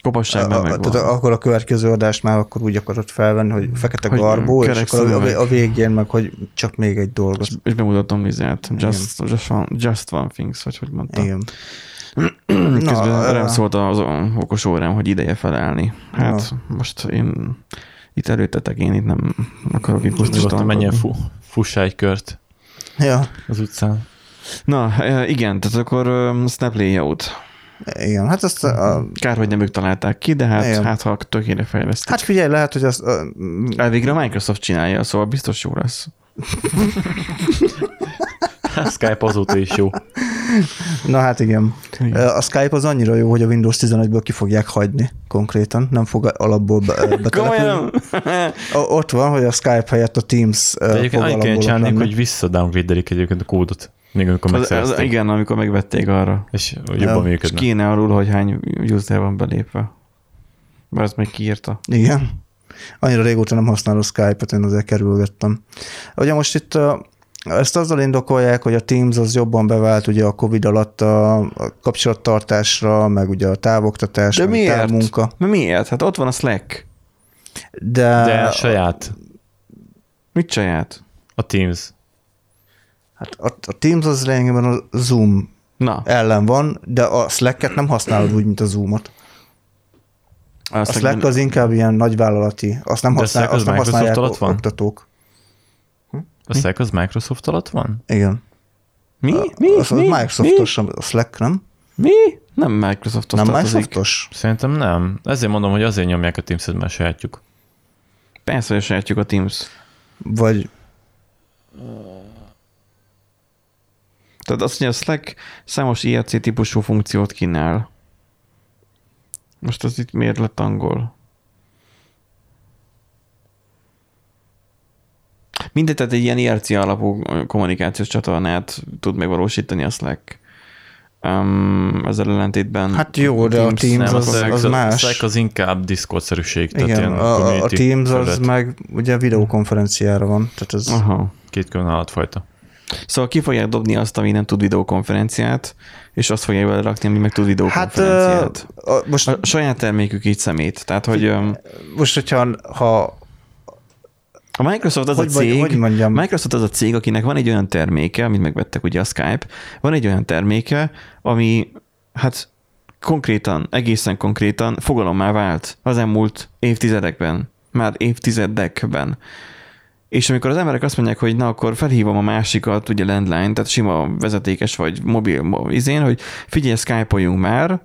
Kopasságban A- meg a- tehát akkor a következő adást már akkor úgy akarod felvenni, hogy fekete Hogy garbó, és akkor a, a végén meg, hogy csak még egy dolgot. És, és bemutatom Lizát. Just, just, one, just one things, vagy hogy mondta. Igen. Közben Na, rám szólt az okos órám, hogy ideje felállni. Hát most én itt előttetek, én itt nem akarok itt Nyugodtan pusztítani. menjen, fu, fussá egy kört Ja, az utcán. Na, igen, tehát akkor Snap Layout. igen, hát azt a, Kár, hogy nem ők találták ki, de hát, Igen. hát ha tökére fejlesztik. hát figyelj, lehet, hogy azt a, Elvégre a Microsoft csinálja, szóval biztos jó lesz. Skype azóta is jó. na hát igen. Igen. A Skype az annyira jó, hogy a Windows 11-ből ki fogják hagyni konkrétan, nem fog alapból be, betelepülni. Ott van, hogy a Skype helyett a Teams De egyébként fog alapból csinálni, hogy visszadowngrade-elik egyébként a kódot, még amikor Az, az, igen, amikor megvették arra. És Ja. jobban És működne. kéne arról, hogy hány user van belépve. Mert ezt még kiírta. Igen. Annyira régóta nem használom Skype-ot, én azért kerülgettem. Ugye most itt ezt azzal indokolják, hogy a Teams az jobban bevált ugye a Covid alatt a, a kapcsolattartásra, meg ugye a távoktatás, De meg miért? távmunka. Na miért? Hát ott van a Slack. De, De saját Mit saját? a Teams. hát a, a Teams az lényegében a Zoom Na, ellen van, de a Slack-et nem használod úgy, mint a Zoom-ot. A azt Slack az inkább ilyen nagyvállalati, azt nem, De a használ, az azt nem használják alatt van? oktatók. A Slack az Microsoft alatt van? Igen. Mi? A- Mi? Az, az Mi? Microsoftos, a Slack, nem? Mi? Nem Microsoftos Nem. Microsoftos? Szerintem nem. Ezért mondom, hogy azért nyomják a Teams-et, mert sajátjuk. Persze, hogy sajátjuk a Teams. Vagy Tehát azt mondja, a Slack számos IRC típusú funkciót kínál. Most az itt miért lett angol? Mindegy, tehát egy ilyen IRC alapú kommunikációs csatornát tud megvalósítani a Slack. Um, ezzel ellentétben... Hát jó, de a Teams Nem, az, Slack- az a más. Slack az inkább Discord-szerűség. tehát Igen, ilyen a, a, a Teams az felület. meg ugye videokonferenciára van, tehát ez... Aha. Két külön állatfajta. Szóval ki fogják dobni azt, ami nem tud videokonferenciát, és azt fogják vele rakni, ami meg tud Hát videokonferenciát. ö, a, most, A saját termékük így szemét. Tehát, hogy most hogyha ha, a Microsoft az hogy, a vagy, cég, hogy mondjam, Microsoft az a cég, akinek van egy olyan terméke, amit megvettek ugye a Skype, van egy olyan terméke, ami hát konkrétan, egészen konkrétan fogalommá vált az elmúlt évtizedekben, már évtizedekben. És amikor az emberek azt mondják, hogy na akkor felhívom a másikat, ugye landline, tehát sima vezetékes vagy mobil mo- izén, hogy figyelj, skype már,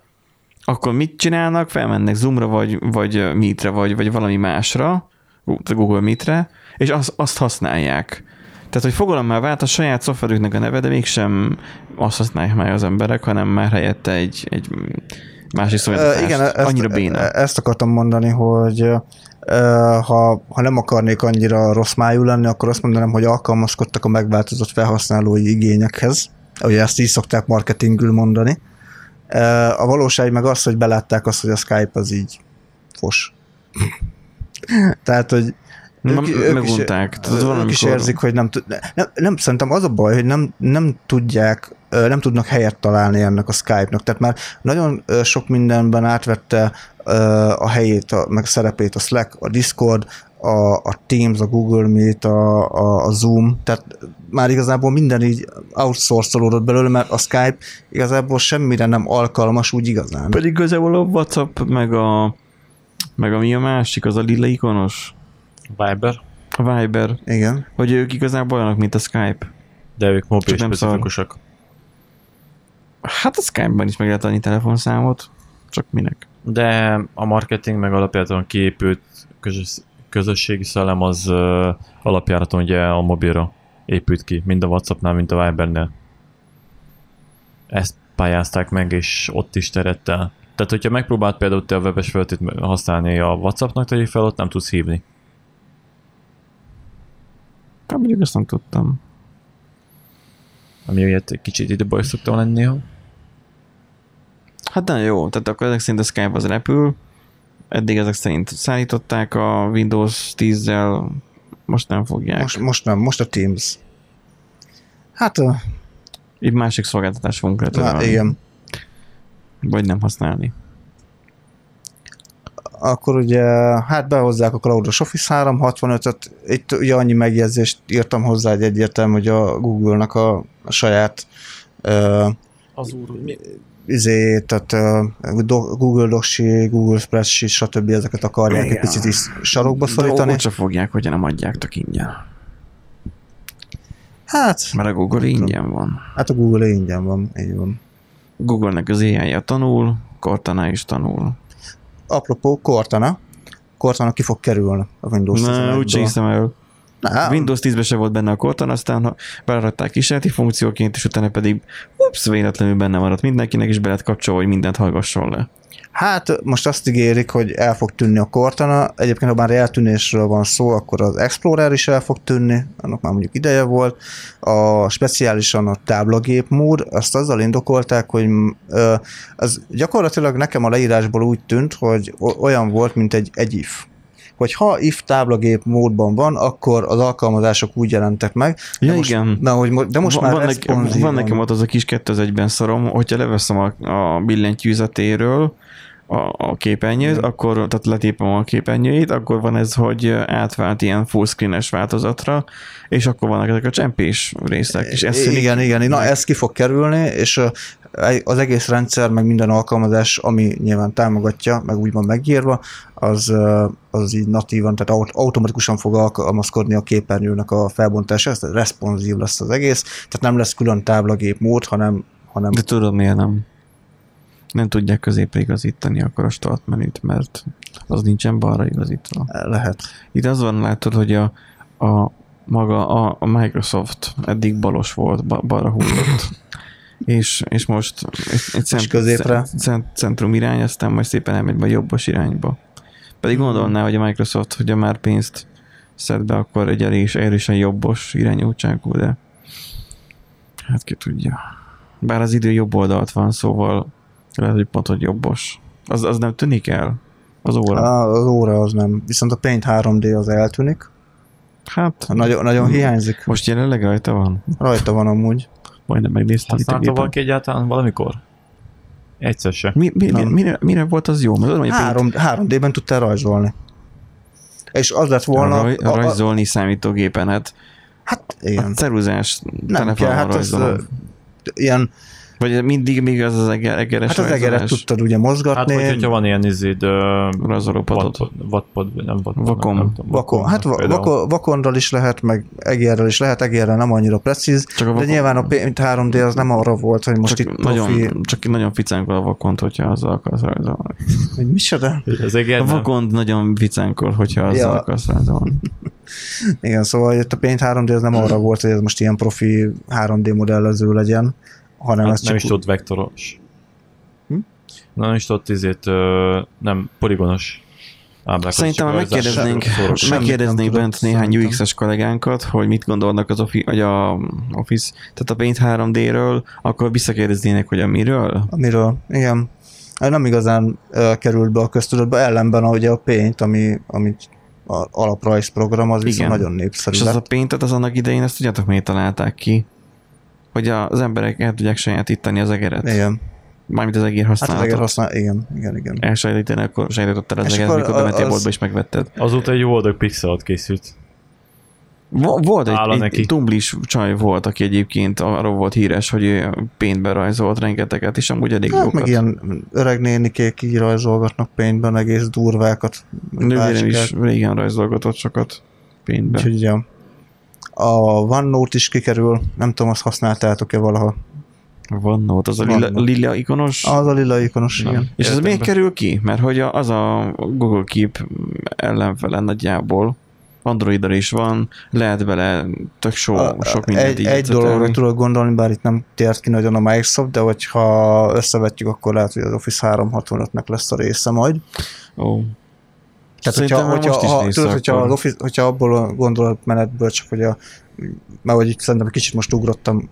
akkor mit csinálnak? Felmennek Zoomra, vagy, vagy Meetre, vagy, vagy valami másra, Google Meetre, és azt, azt használják. Tehát, hogy fogalommá vált a saját szoftverüknek a neve, de mégsem azt használják már az emberek, hanem már helyette egy, egy másik szolgáltatást. igen, ezt, Annyira béna. ezt akartam mondani, hogy ha, ha nem akarnék annyira rossz májú lenni, akkor azt mondanám, hogy alkalmazkodtak a megváltozott felhasználói igényekhez. Ugye ezt így szokták marketingül mondani. A valóság meg az, hogy belátták azt, hogy a Skype az így fos. Tehát, hogy Ma- megunták. Tehát ők is valamikor- érzik, hogy nem, tud- nem, nem, szerintem az a baj, hogy nem, nem tudják, nem tudnak helyet találni ennek a Skype-nak. Tehát már nagyon sok mindenben átvette a helyét, a, meg a szerepét a Slack, a Discord, a, a Teams, a Google Meet, a, a, a Zoom, tehát már igazából minden így outsourcolódott belőle, mert a Skype igazából semmire nem alkalmas úgy igazán. Pedig igazából a WhatsApp, meg a, meg a mi a másik, az a lila ikonos, Viber, a Viber, Igen. hogy ők igazából olyanok, mint a Skype. de ők mobil nem specifikusak. Hát a Skype-ban is meg lehet adni telefonszámot, csak minek. De a marketing meg alapjáraton kiépült közös, közösségi szellem az uh, alapjáraton ugye a mobilra épült ki, mind a Whatsappnál, mind a Vibernél. Ezt pályázták meg, és ott is terett el. Tehát, hogyha megpróbált például te a webes felületét használni a Whatsappnak, tegyük fel, ott nem tudsz hívni. Hát mondjuk ezt nem tudtam. Ami egy kicsit baj szoktam lenni néha. Hát nagyon jó, tehát akkor ezek szerint a Skype az repül, eddig ezek szerint szállították a Windows 10-zel, most nem fogják. Most, most nem, most a Teams. Hát, ö, Így másik szolgáltatás fogunk hát igen. Vagy nem használni. Akkor ugye hát behozzák a Cloudos Office 365-öt, itt ugye annyi megjegyzést írtam hozzá, egy egyértelmű, hogy a Google-nak a, a saját uh, Az úr, mi? izé, tehát uh, Google Docs, Google Spreadsheet, stb. ezeket akarják Igen. egy picit is sarokba De szorítani. se fogják, hogyha nem adjátok ingyen. Hát, Mert a Google ingyen van. hát a Google ingyen van, így van. Google-nek az ai tanul, Cortana is tanul. Apropó, Cortana. Cortana ki fog kerülni a Windows Na, úgy 11-ből. sem hiszem el. Nem, Windows 10-ben se volt benne a Cortana, aztán ha belerakták kísérleti funkcióként, és utána pedig ups, véletlenül benne maradt mindenkinek, és be lehet kapcsolva, hogy mindent hallgasson le. Hát most azt ígérik, hogy el fog tűnni a Cortana. Egyébként, ha már eltűnésről van szó, akkor az Explorer is el fog tűnni, annak már mondjuk ideje volt. A speciálisan a táblagép mód, azt azzal indokolták, hogy az gyakorlatilag nekem a leírásból úgy tűnt, hogy olyan volt, mint egy, egy if hogy ha if táblagép módban van, akkor az alkalmazások úgy jelentek meg. Ja, de most, igen. Na, hogy, mo- de most van, már van, van nekem ott az a kis 2001-ben szorom, hogyha leveszem a, a billentyűzetéről a, a képernyőt, Igen. akkor, tehát letépem a képernyőjét, akkor van ez, hogy átvált ilyen full screen-es változatra, és akkor vannak ezek a csempés részek, és ez igen, igen, na ez ki fog kerülni, és az egész rendszer, meg minden alkalmazás, ami nyilván támogatja, meg úgy van megírva, az, az így natívan, tehát aut- automatikusan fog alkalmazkodni a képernyőnek a felbontásához, tehát responsív lesz az egész, tehát nem lesz külön táblagép mód, hanem, hanem De tudod miért nem? Nem tudják középre igazítani akkor a start menüt, mert az nincsen balra igazítva. lehet. Itt az van, látod, hogy a, a maga a, a Microsoft eddig balos volt, ba, balra húzott. és, és most egy, egy cent, középre. Cent, centrum irány, aztán majd szépen elmegy a jobbos irányba. Pedig gondolná, hogy a Microsoft, hogyha már pénzt szed be, akkor egy erős, erősen jobbos irányultságú, de hát ki tudja. Bár az idő jobb oldalt van, szóval lehet, hogy pont, hogy jobbos. Az, az nem tűnik el? Az óra? Á, Az óra az nem. Viszont a Paint 3D az eltűnik. Hát Nagyon, nagyon hiányzik. most jelenleg rajta van. Rajta van amúgy. Majdnem megnéztem. itt a Használta valaki egyáltalán valamikor? Egyszer se. Mi, mi, mi, mire, mire, volt az jó? Mert hogy Paint- 3, 3D-ben tudtál rajzolni. És az lett volna... raj, a- a- rajzolni számítógépen, hát Hát a igen. ceruzás Nem kell, hát az rajzolom. ö, ilyen, Vagy mindig még az az eger, egeres hát az egeret tudtad ugye Hát, mozgatni. vagy hogyha van ilyen wattpad, wattpad, vagy nem wattpad, Vakom. nem tudom, Vakon, hát például. vakon, vakonral is lehet, meg egérrel is lehet, egérrel nem annyira precíz, Csak a de vakon- nyilván a Paint 3D az nem arra volt, hogy most csak itt profi... nagyon, csak nagyon ficánkol a vakont, hogyha azzal akarsz rajzolni. Hogy micsoda? Az A nem. vakont nagyon vicánkol, hogyha azzal Ja. akarsz rajzolni. Igen, szóval itt a Paint 3D az nem arra volt, hogy ez most ilyen profi 3D modellező legyen, hanem Hát ez nem csak is tudott vektoros. Hm? Nem is tudott izét, ö, nem, poligonos ábrákat. Szerintem rajzás- megkérdeznénk, megkérdeznénk nem bent néhány. UX-es kollégánkat, hogy mit gondolnak az offi, vagy a Office, tehát a Paint 3D-ről, akkor visszakérdeznének, hogy a miről? amiről, igen, nem igazán uh, került be a köztudatba, ellenben ugye a Paint, ami, ami a alaprajzprogram, az viszont Igen. nagyon népszerű És az a. Paintet az annak idején, ezt tudjátok, miért találták ki? Hogy a- az emberek el tudják sajátítani az egeret. Igen, Mármint az egér hát az használatot. eger használ, igen, igen, igen. Elsajátítani, akkor sajátítottál az És egeret, akkor mikor a- bementél az- boltba és megvetted. Azóta egy jó adag pixelat készült. Vo- Volt egy, egy, neki. tumblis csaj volt, aki egyébként arról volt híres, hogy paintbe rajzolt rengeteget, és amúgy elég Hát, jókat. meg ilyen öreg nénikék így rajzolgatnak paintben egész durvákat. Nővérem is régen rajzolgatott sokat paintbe. Úgyhogy ugye, a OneNote is kikerül, nem tudom, azt használtátok-e valaha. Van ott, az a lila, lila ikonos. Az a lila ikonos, Nem. igen. és ez miért kerül ki? Mert hogy a- az a Google Keep ellenfele nagyjából Androidra is van, lehet bele tök so, A- sok mindent egy, így egy dologra tudok gondolni, bár itt nem tért ki nagyon a Microsoft, de hogyha összevetjük, akkor lehet, hogy az Office 365-nek lesz a része majd. Ó. Tehát, Szerintem hogyha, hogyha, most ha, tudod, hogyha, az Office, hogyha abból a gondolatmenetből csak, hogy a, mert hogy itt szerintem kicsit most ugrottam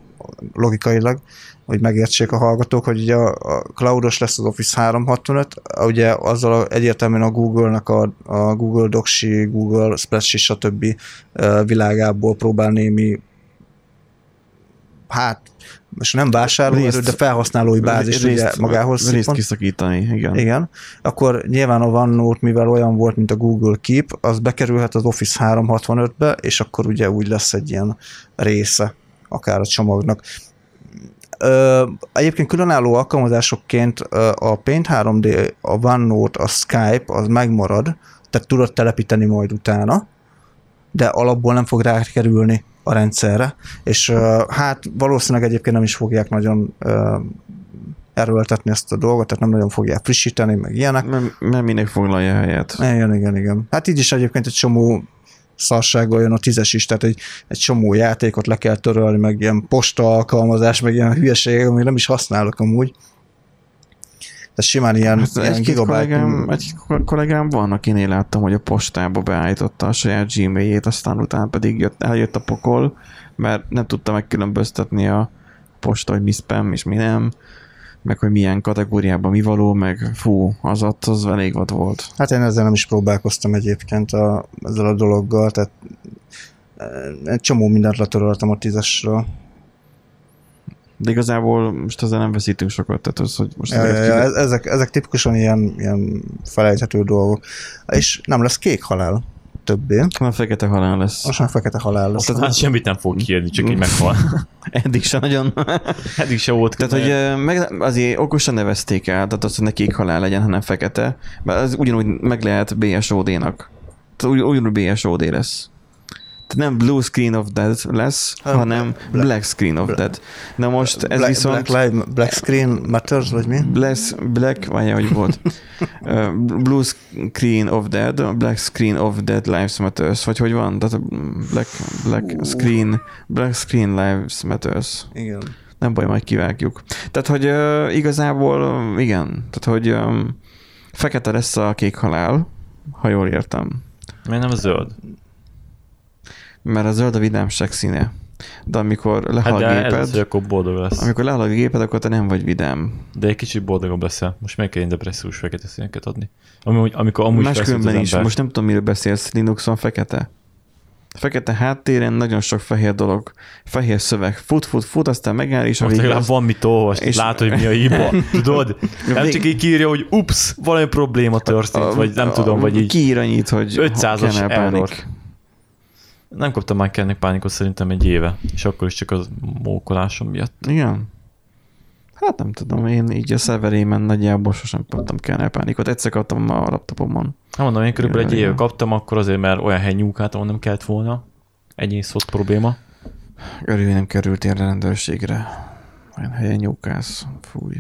logikailag, hogy megértsék a hallgatók, hogy ugye a, a cloudos lesz az Office 365, ugye azzal a, egyértelműen a Google-nak a, a Google Docsi, Google Spreadsheet, stb. világából próbál némi hát most nem vásárlóerőt, Részt- de felhasználói bázist ugye magához részt kiszakítani, igen. Igen, akkor nyilván a OneNote, mivel olyan volt, mint a Google Keep, az bekerülhet az Office 365-be, és akkor ugye úgy lesz egy ilyen része akár a csomagnak. Ö, egyébként különálló alkalmazásokként a Paint 3D, a OneNote, a Skype, az megmarad, tehát tudod telepíteni majd utána, de alapból nem fog rákerülni a rendszerre, és hát valószínűleg egyébként nem is fogják nagyon erőltetni ezt a dolgot, tehát nem nagyon fogják frissíteni, meg ilyenek. Mert, mert minek foglalja helyet. Igen, igen, igen. Hát így is egyébként egy csomó szarsággal jön a tízes is, tehát egy, egy csomó játékot le kell törölni, meg ilyen posta alkalmazás, meg ilyen hülyeségek, amit nem is használok amúgy. Tehát simán ilyen, Hát ilyen egy-két kollégám, gigabyte. egy kollégám van, akinél láttam, hogy a postába beállította a saját gmailjét, aztán utána pedig jött, eljött a pokol, mert nem tudta megkülönböztetni a posta, hogy mi spam és mi nem, meg hogy milyen kategóriában mi való, meg fú, az ott az elég vad volt. Hát én ezzel nem is próbálkoztam egyébként a, ezzel a dologgal, tehát eh, egy csomó mindent letöröltem a tízesről. De igazából most ezzel nem veszítünk sokat, tehát az, hogy most Ja, ja, ja, ezek, ezek tipikusan ilyen, ilyen felejthető dolgok. És nem lesz kék halál többé. nem fekete halál lesz. Most már fekete halál lesz. Aztán semmit nem fog kiérni, csak így meghal. Eddig se nagyon. Eddig se volt. Tehát, hogy meg, azért okosan nevezték el, tehát az, hogy ne kék halál legyen, hanem fekete, mert ez ugyanúgy meg lehet BSOD-nak. Tehát ugy, ugyanúgy BSOD lesz. Tehát nem Blue Screen of Dead lesz, Nem, hanem Black- Black Screen of Dead. Na most ez Black, viszont... Black, Live, Black Screen Matters, vagy mi? Black, Black, várjál, hogy volt. Blue Screen of Dead, Black Screen of Dead Lives Matters, vagy hogy van? Tehát Black, Black Screen, Black Screen Lives Matters. Igen. Nem baj, majd kivágjuk. Tehát, hogy uh, igazából uh, igen, tehát, hogy um, fekete lesz a kék halál, ha jól értem. Miért nem zöld? Mert a zöld a vidámság színe. De amikor lehal Hát a de ez géped, hogy akkor boldog lesz. amikor lehal a géped, akkor te nem vagy vidám. De egy kicsit boldogabb leszel. Most meg kell én depressziós fekete színeket adni. Ami, amikor amúgy feszült Máskülönben is. ember. Most nem tudom, miről beszélsz. Linuxon fekete. Fekete háttéren nagyon sok fehér dolog. Fehér szöveg. Fut, fut, fut, aztán megáll, és a Most legalább az- van mit olvasni, és- látod, hogy mi a hiba. Tudod? Nem csak így írja, hogy ups, valami probléma történt, vagy nem tudom, vagy így. Kiír annyit, hogy 500-as kernel pánik. error. Nem kaptam már kennek pánikot szerintem egy éve, és akkor is csak az mókolásom miatt. Igen. Hát nem tudom, én így a szerverémen nagyjából sosem kaptam kernel pánikot. Egyszer kaptam a laptopomon. Nem mondom, én körülbelül egy éve kaptam, akkor azért, mert olyan hely nyúkált, ahol nem kellett volna. Ennyi szót probléma. Örülj, nem kerültél a rendőrségre. Olyan helyen nyúkász. Fúj.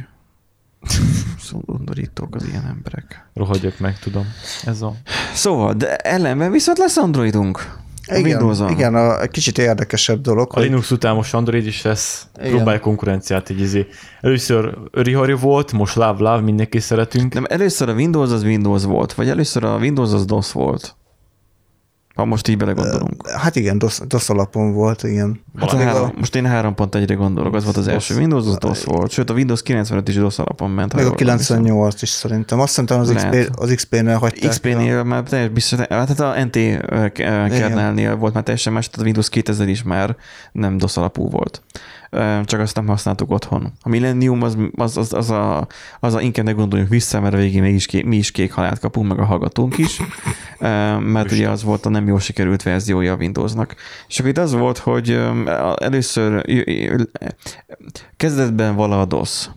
Szóval undorítók az ilyen emberek. Rohadjak meg, tudom. Ez a... Szóval, de ellenben viszont lesz Androidunk. Igen, Windows-on. igen a, kicsit érdekesebb dolog, A hogy Linux után most Android is lesz. Igen. Próbálj konkurenciát egy izé. Először Örihari volt, most Love Love, mindenki szeretünk. Nem, először a Windows az Windows volt, vagy először a Windows az DOS volt. Ha most így belegondolunk. hát igen, DOS, DOS alapon volt, igen. Hát a Még három, most én 3.1-re gondolok, az volt az első Windows, az DOS volt. Sőt, a Windows 95 is DOS alapon ment. Meg a jól emlékszem. 98 is szerintem. Azt szerintem az. XP, az XP-nél hagyták. XP-nél már teljesen biztos, hát a NT kernelnél volt már teljesen más, tehát a Windows 2000 is már nem DOS alapú volt. Csak azt nem használtuk otthon. A Millennium az, az, az, az, a, az a, inkább ne gondoljunk vissza, mert a végén mégis ké, mi is kék halált kapunk, meg a hallgatónk is, mert ugye az volt a nem jól sikerült verziója a Windowsnak. És akkor itt az volt, hogy először kezdetben vala a DOS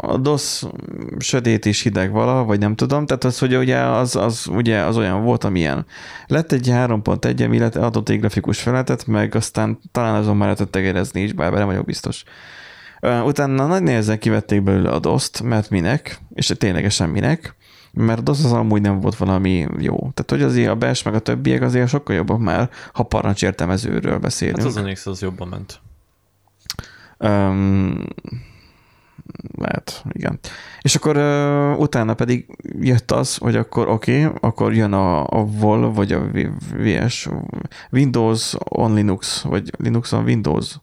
a DOS sötét és hideg vala, vagy nem tudom, tehát az, hogy ugye az, az, ugye az olyan volt, amilyen. Lett egy 3.1, ami lett, adott egy grafikus felületet, meg aztán talán azon már lehetett tegerezni is, bár nem vagyok biztos. Utána nagy nehezen kivették belőle a DOS-t, mert minek, és ténylegesen minek, mert a DOS az amúgy nem volt valami jó. Tehát, hogy azért a BES meg a többiek azért sokkal jobbak már, ha parancsértelmezőről beszélünk. Hát az a Nix az jobban ment. Um, lehet, igen. És akkor uh, utána pedig jött az, hogy akkor oké, okay, akkor jön a, a VOL, vagy a VS, Windows on Linux, vagy Linux on Windows,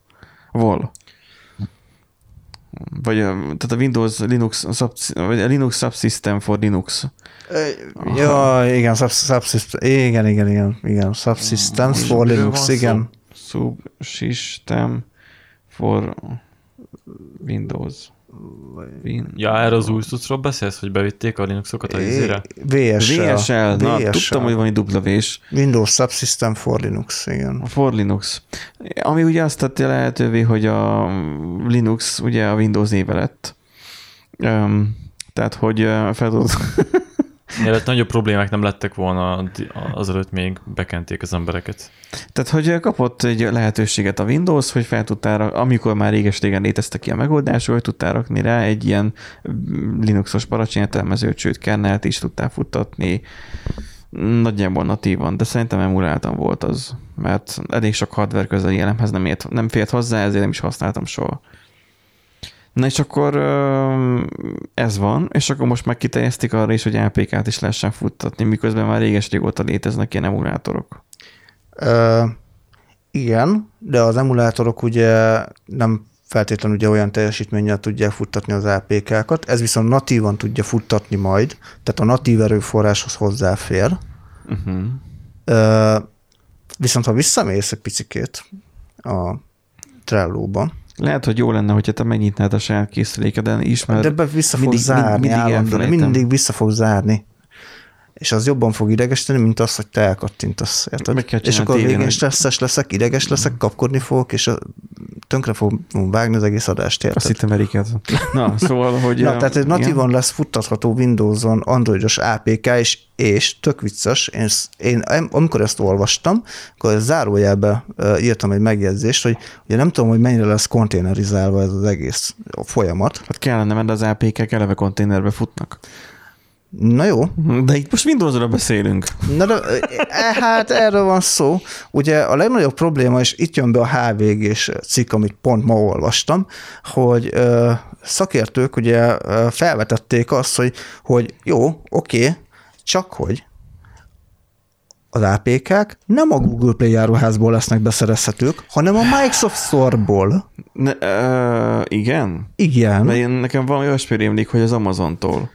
VOL. Vagy a, tehát a Windows Linux, sub, vagy a Linux Subsystem for Linux. Ja, igen, sub, subsystem, igen, igen, igen, igen, subsystems És for miről Linux, igen. Szó? Subsystem for Windows. Win- Ja, erre az új cuccról beszélsz, hogy bevitték a Linuxokat a izére? VSL. VSL, na, VSL. tudtam, hogy van egy dupla vés. Windows Subsystem for Linux, igen. A for Linux. Ami ugye azt tette lehetővé, hogy a Linux ugye a Windows néve lett. Um, tehát, hogy fel tudod... Mielőtt nagyobb problémák nem lettek volna, azelőtt még bekenték az embereket. Tehát, hogy kapott egy lehetőséget a Windows, hogy fel tudtál, amikor már réges-régen léteztek ilyen megoldások, hogy tudtál rakni rá egy ilyen Linuxos paracsonyértelmezőt, sőt kernelt is tudtál futtatni, nagyjából natívan, de szerintem emuláltan volt az, mert elég sok hardware közeli elemhez nem, ért, nem fért hozzá, ezért nem is használtam soha. Na és akkor ez van, és akkor most meg kiterjesztik arra is, hogy APK-t is lehessen futtatni, miközben már réges régóta léteznek ilyen emulátorok. Ö, igen, de az emulátorok ugye nem feltétlenül ugye olyan teljesítménnyel tudják futtatni az APK-kat, ez viszont natívan tudja futtatni majd, tehát a natív erőforráshoz hozzáfér. Uh-huh. Ö, viszont ha visszamész egy picikét a Trello-ba, Lehet, hogy jó lenne, hogyha te megnyitnád a saját készülékeden is, mert de be vissza fog mindig- zárni, mindig elfelejtem. mindig vissza fog zárni. És az jobban fog idegesíteni, mint az, hogy te elkattintasz, érted? És akkor végén stresszes leszek, ideges leszek, kapkodni fogok, és a, tönkre fog vágni az egész adást, érted? azt hittem Eriket. Na, szóval, hogy... Na, tehát egy natívan lesz futtatható Windows-on androidos APK, és, és tök vicces, én, én amikor ezt olvastam, akkor zárójelbe írtam egy megjegyzést, hogy ugye nem tudom, hogy mennyire lesz konténerizálva ez az egész folyamat. Hát kellene, mert az APK-k eleve konténerbe futnak. Na jó, De itt most Windowsról beszélünk. Na de, e, hát erről van szó. Ugye a legnagyobb probléma, és itt jön be a HVG-s cikk, amit pont ma olvastam, hogy ö, szakértők ugye felvetették azt, hogy, hogy jó, oké, csak hogy az APK-k nem a Google Play járóházból lesznek beszerezhetők, hanem a Microsoft Store-ból. Ne, uh, igen? Igen. Mert én, nekem valami olyasmi rémlik, hogy az Amazontól.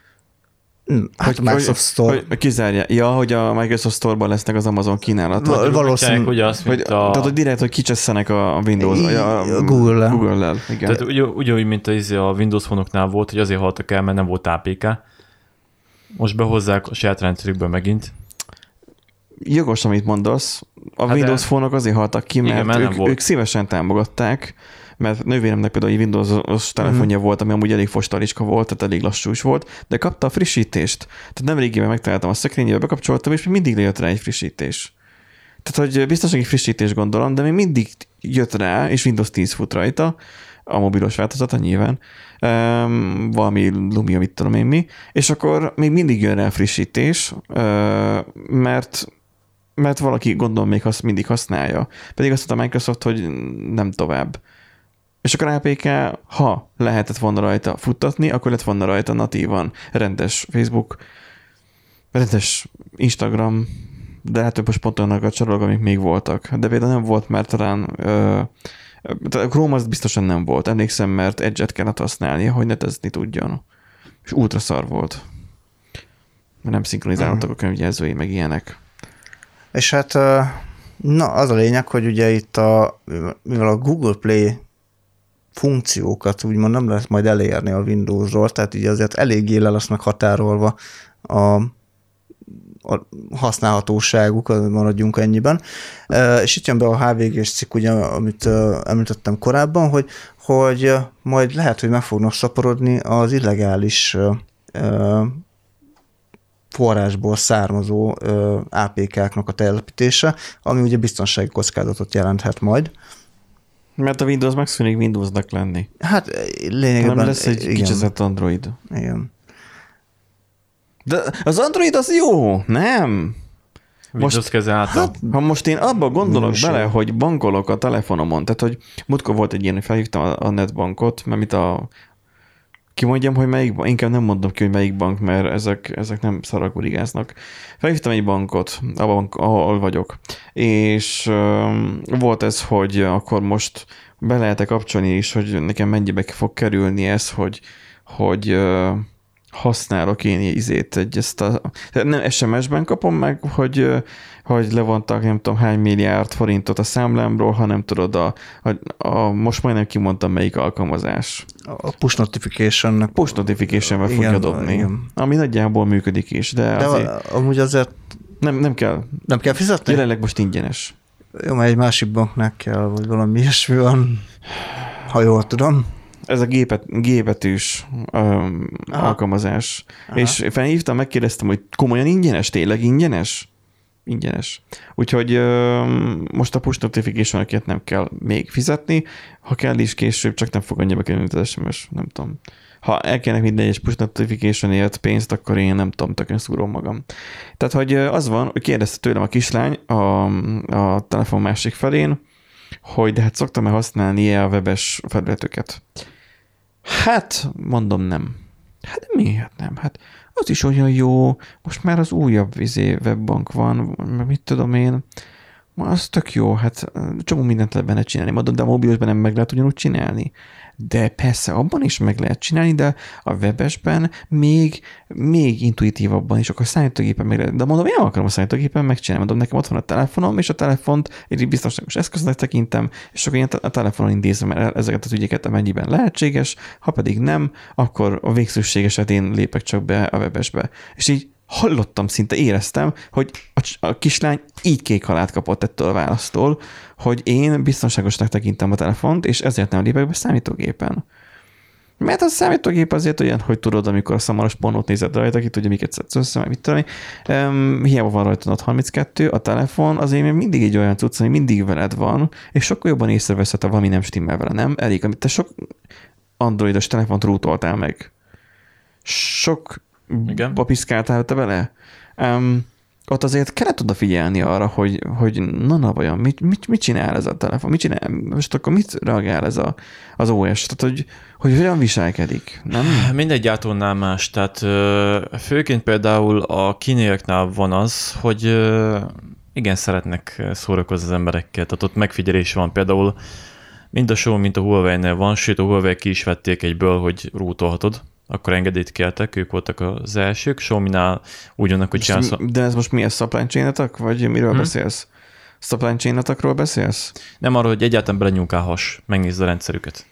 Hát hogy, Microsoft hogy, Store. Hogy, hogy kizárja. Ja, hogy a Microsoft Store-ban lesznek az Amazon kínálatok. Val- valószínűleg. Hogy azt, hogy, a... a... Tehát, hogy direkt, hogy kicsesszenek a Windows, I- a, a Google-lel. Google-lel. Igen. Tehát ugy, ugyanúgy, mint a, izé a Windows fonoknál volt, hogy azért haltak el, mert nem volt APK. Most behozzák a saját rendszerükből megint. Jogos, amit mondasz. A Hát Windows de- Phone-ok azért haltak ki, mert, Igen, mert nem ők, volt. ők szívesen támogatták, mert nővéremnek például egy Windows-os telefonja Mhm. volt, ami amúgy elég fostalicska volt, tehát elég lassú is volt, de kapta a frissítést. Tehát nem régében megtaláltam a szekrényébe, bekapcsoltam, és még mindig lejött rá egy frissítés. Tehát, hogy biztonsági frissítés gondolom, de még mindig jött rá, és Windows 10 fut rajta, a mobilos változata nyilván, um, valami Lumia, mit tudom én mi, és akkor még mindig jön rá frissítés, uh, mert mert valaki gondolom még hasz, mindig használja. Pedig azt mondta a Microsoft, hogy nem tovább. És akkor APK, ha lehetett volna rajta futtatni, akkor lett volna rajta natívan rendes Facebook, rendes Instagram, de hát most pont olyanok a csarolók, amik még voltak. De például nem volt, mert talán ö, a Chrome az biztosan nem volt. Emlékszem, mert Edge-et kellett használni, hogy netezni tudjon. És ultra szar volt. Mert nem szinkronizálódtak a könyvjelzői, meg ilyenek. És hát na, az a lényeg, hogy ugye itt a, mivel a Google Play funkciókat úgymond nem lehet majd elérni a Windowsról, tehát így azért eléggé le lesznek határolva a, a használhatóságuk, maradjunk ennyiben. És itt jön be a HVG-s cikk, ugye, amit említettem korábban, hogy, hogy majd lehet, hogy meg fognak szaporodni az illegális forrásból származó APK-knak a telepítése, ami ugye biztonsági kockázatot jelenthet majd. Mert a Windows megszűnik Windowsnak lenni. Hát lényegében... Nem lesz egy igen, kicseszett Android. igen. De az Android az jó, nem? Windows Most- által. Hát, ha most én abba gondolok Minőség. bele, hogy bankolok a telefonomon, tehát hogy múltkor volt egy ilyen, hogy felhívtam a- a netbankot, mert mit a kimondjam, hogy melyik bank, inkább nem mondom ki, hogy melyik bank, mert ezek, ezek nem szaragurigáznak. Felhívtam egy bankot, a bank, ahol vagyok, és um, volt ez, hogy akkor most be lehet kapcsolni is, hogy nekem mennyibe fog kerülni ez, hogy, hogy uh, használok én izét, egy ezt a, nem SMS-ben kapom meg, hogy, hogy levontak nem tudom hány milliárd forintot a számlámról, hanem tudod, a, a, a most majdnem kimondtam melyik alkalmazás. A push notification Push notification fogja dobni, igen. ami nagyjából működik is, de, De azért a- amúgy azért nem, nem kell. nem kell fizetni? Jelenleg most ingyenes. Jó, mert egy másik banknak kell, vagy valami ilyesmi van, ha jól tudom. Ez a gépet, gépetűs um, alkalmazás. Aha. És felhívtam, megkérdeztem, hogy komolyan ingyenes? Tényleg ingyenes? Ingyenes. Úgyhogy um, most a push notification nem kell még fizetni, ha kell is később, csak nem fog annyiba kerülni, az SMS, nem tudom. Ha elkérnek minden egyes push notification pénzt, akkor én nem tudom, tökön szúrom magam. Tehát, hogy ö, az van, hogy kérdezte tőlem a kislány a, a telefon másik felén, hogy de hát szoktam-e használni a webes felületöket. Hát, mondom nem. Hát miért nem? Hát az is olyan jó, most már az újabb vizé webbank van, meg mit tudom én, az tök jó, hát csomó mindent lehet benne csinálni, de a mobilosban nem meg lehet ugyanúgy csinálni. De persze, abban is meg lehet csinálni, de a webesben még, még intuitívabban is, akkor a számítógépen meg lehet. De mondom, én akarom a számítógépen megcsinálni, mondom, nekem ott van a telefonom, és a telefont egy biztonságos eszköznek tekintem, és akkor én a telefonon intézem el ezeket az ügyeket, amennyiben lehetséges, ha pedig nem, akkor a végsőség esetén lépek csak be a webesbe. És így hallottam, szinte éreztem, hogy a, kislány így kék halált kapott ettől a választól, hogy én biztonságosnak tekintem a telefont, és ezért nem lépek be számítógépen. Mert a számítógép azért olyan, hogy tudod, amikor a szamaros pornót nézed rajta, ki tudja, miket szedsz össze, meg mit tudom. Um, hiába van rajta a 32, a telefon azért még mindig egy olyan tudsz, ami mindig veled van, és sokkal jobban észreveszed, ha valami nem stimmel vele, nem? Elég, amit te sok androidos telefont rútoltál meg. Sok Igen. papiszkáltál te vele. Um, ott azért kellett odafigyelni arra, hogy, hogy na, na vajon, mit, mit, mit csinál ez a telefon, mit csinál, most akkor mit reagál ez a, az OS, tehát hogy, hogy hogyan viselkedik, nem? Mindegy gyártónál más, tehát főként például a kínaiaknál van az, hogy igen, szeretnek szórakozni az emberekkel, tehát ott megfigyelés van. Például mind a show, mint a Huawei-nél van, sőt a Huawei ki is vették egyből, hogy rútolhatod, akkor engedélyt kértek, ők voltak az elsők, Xiaomi-nál úgy vannak, hogy csinálsz... De ez most mi, ez supply chain vagy miről hmm? beszélsz? Supply chain beszélsz? Nem arról, hogy egyáltalán belenyúlkálhass, megnézd a rendszerüket.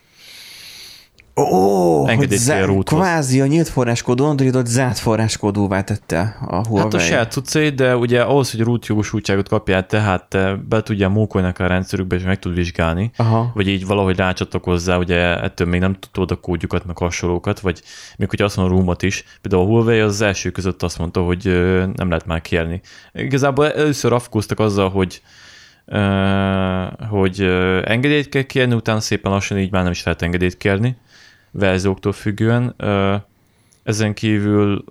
Ó, hogy zá- kvázi a nyílt forráskódú Androidot zárt forráskódúvá tette a Huawei. Hát a saját cuccai, de ugye ahhoz, hogy root jogosultságot kapjál, tehát te be tudja mókolni a rendszerükbe, és meg tud vizsgálni, Aha. vagy így valahogy rácsatlakozzá, ugye ettől még nem tudod a kódjukat, meg hasonlókat, vagy még hogy azt mondom, roomot is. Például a Huawei az, első között azt mondta, hogy nem lehet már kérni. Igazából először afkóztak azzal, hogy Uh, hogy engedélyt kell kérni, utána szépen lassan így már nem is lehet engedélyt kérni verzióktól függően. Ezen kívül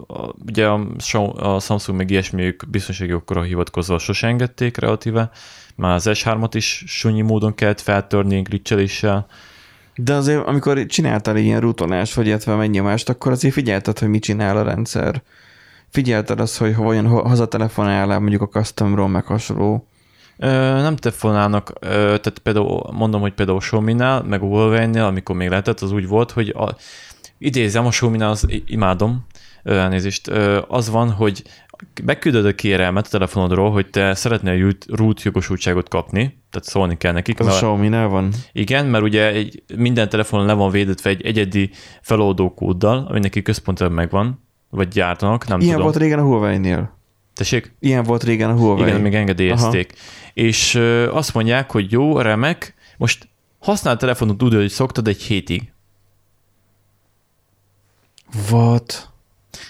ugye a Samsung meg ilyesmiük biztonsági okra hivatkozva sose engedték relatíve, már az S3-at is sunyi módon kellett feltörni glitcheléssel. De azért, amikor csináltál ilyen rútolást, vagy illetve megnyomást, akkor azért figyelted, hogy mit csinál a rendszer. Figyelted azt, hogy vajon hazatelefonál el mondjuk a custom meg hasonló nem telefonálnak, tehát például mondom, hogy például a Xiaomi-nál, meg a Huawei-nél, amikor még lehetett, az úgy volt, hogy a, idézem, a Xiaomi-nál az imádom, elnézést, az van, hogy megküldöd a kérelmet a telefonodról, hogy te szeretnél root jogosultságot kapni, tehát szólni kell nekik. Az a xiaomi van. Igen, mert ugye egy, minden telefonon le van védetve egy egyedi feloldó kóddal, ami neki központilag megvan, vagy gyártanak, nem Ilyen tudom. volt régen a Huawei-nél. Tessék? Ilyen volt régen a Huawei. Igen, még engedélyezték. Aha. És azt mondják, hogy jó, remek, most használ a telefonot úgy, hogy szoktad egy hétig. What?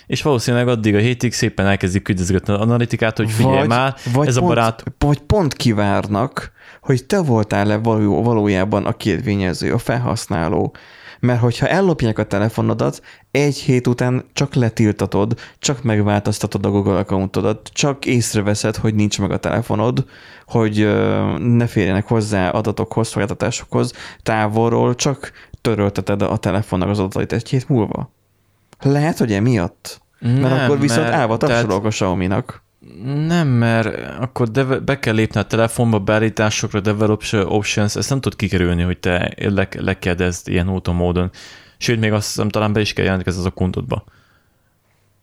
És valószínűleg addig a hétig szépen elkezdik küldözgetni az analitikát, hogy figyelj vagy, már, vagy ez pont, a barát... Vagy pont kivárnak, hogy te voltál-e való, valójában a kérvényező, a felhasználó mert hogyha ellopják a telefonodat, egy hét után csak letiltatod, csak megváltoztatod a Google accountodat, csak észreveszed, hogy nincs meg a telefonod, hogy ne férjenek hozzá adatokhoz, szolgáltatásokhoz, távolról csak törölteted a telefonnak az adatait egy hét múlva. Lehet, hogy emiatt? Mert nem, akkor viszont mert, állva tapsolok a Xiaomi-nak. Nem, mert akkor deve, be kell lépni a telefonba, beállításokra, develop options, ezt nem tud kikerülni, hogy te le, lekedezd ilyen úton módon. Sőt, még azt hiszem, talán be is kell jelentkezni az a kontodba.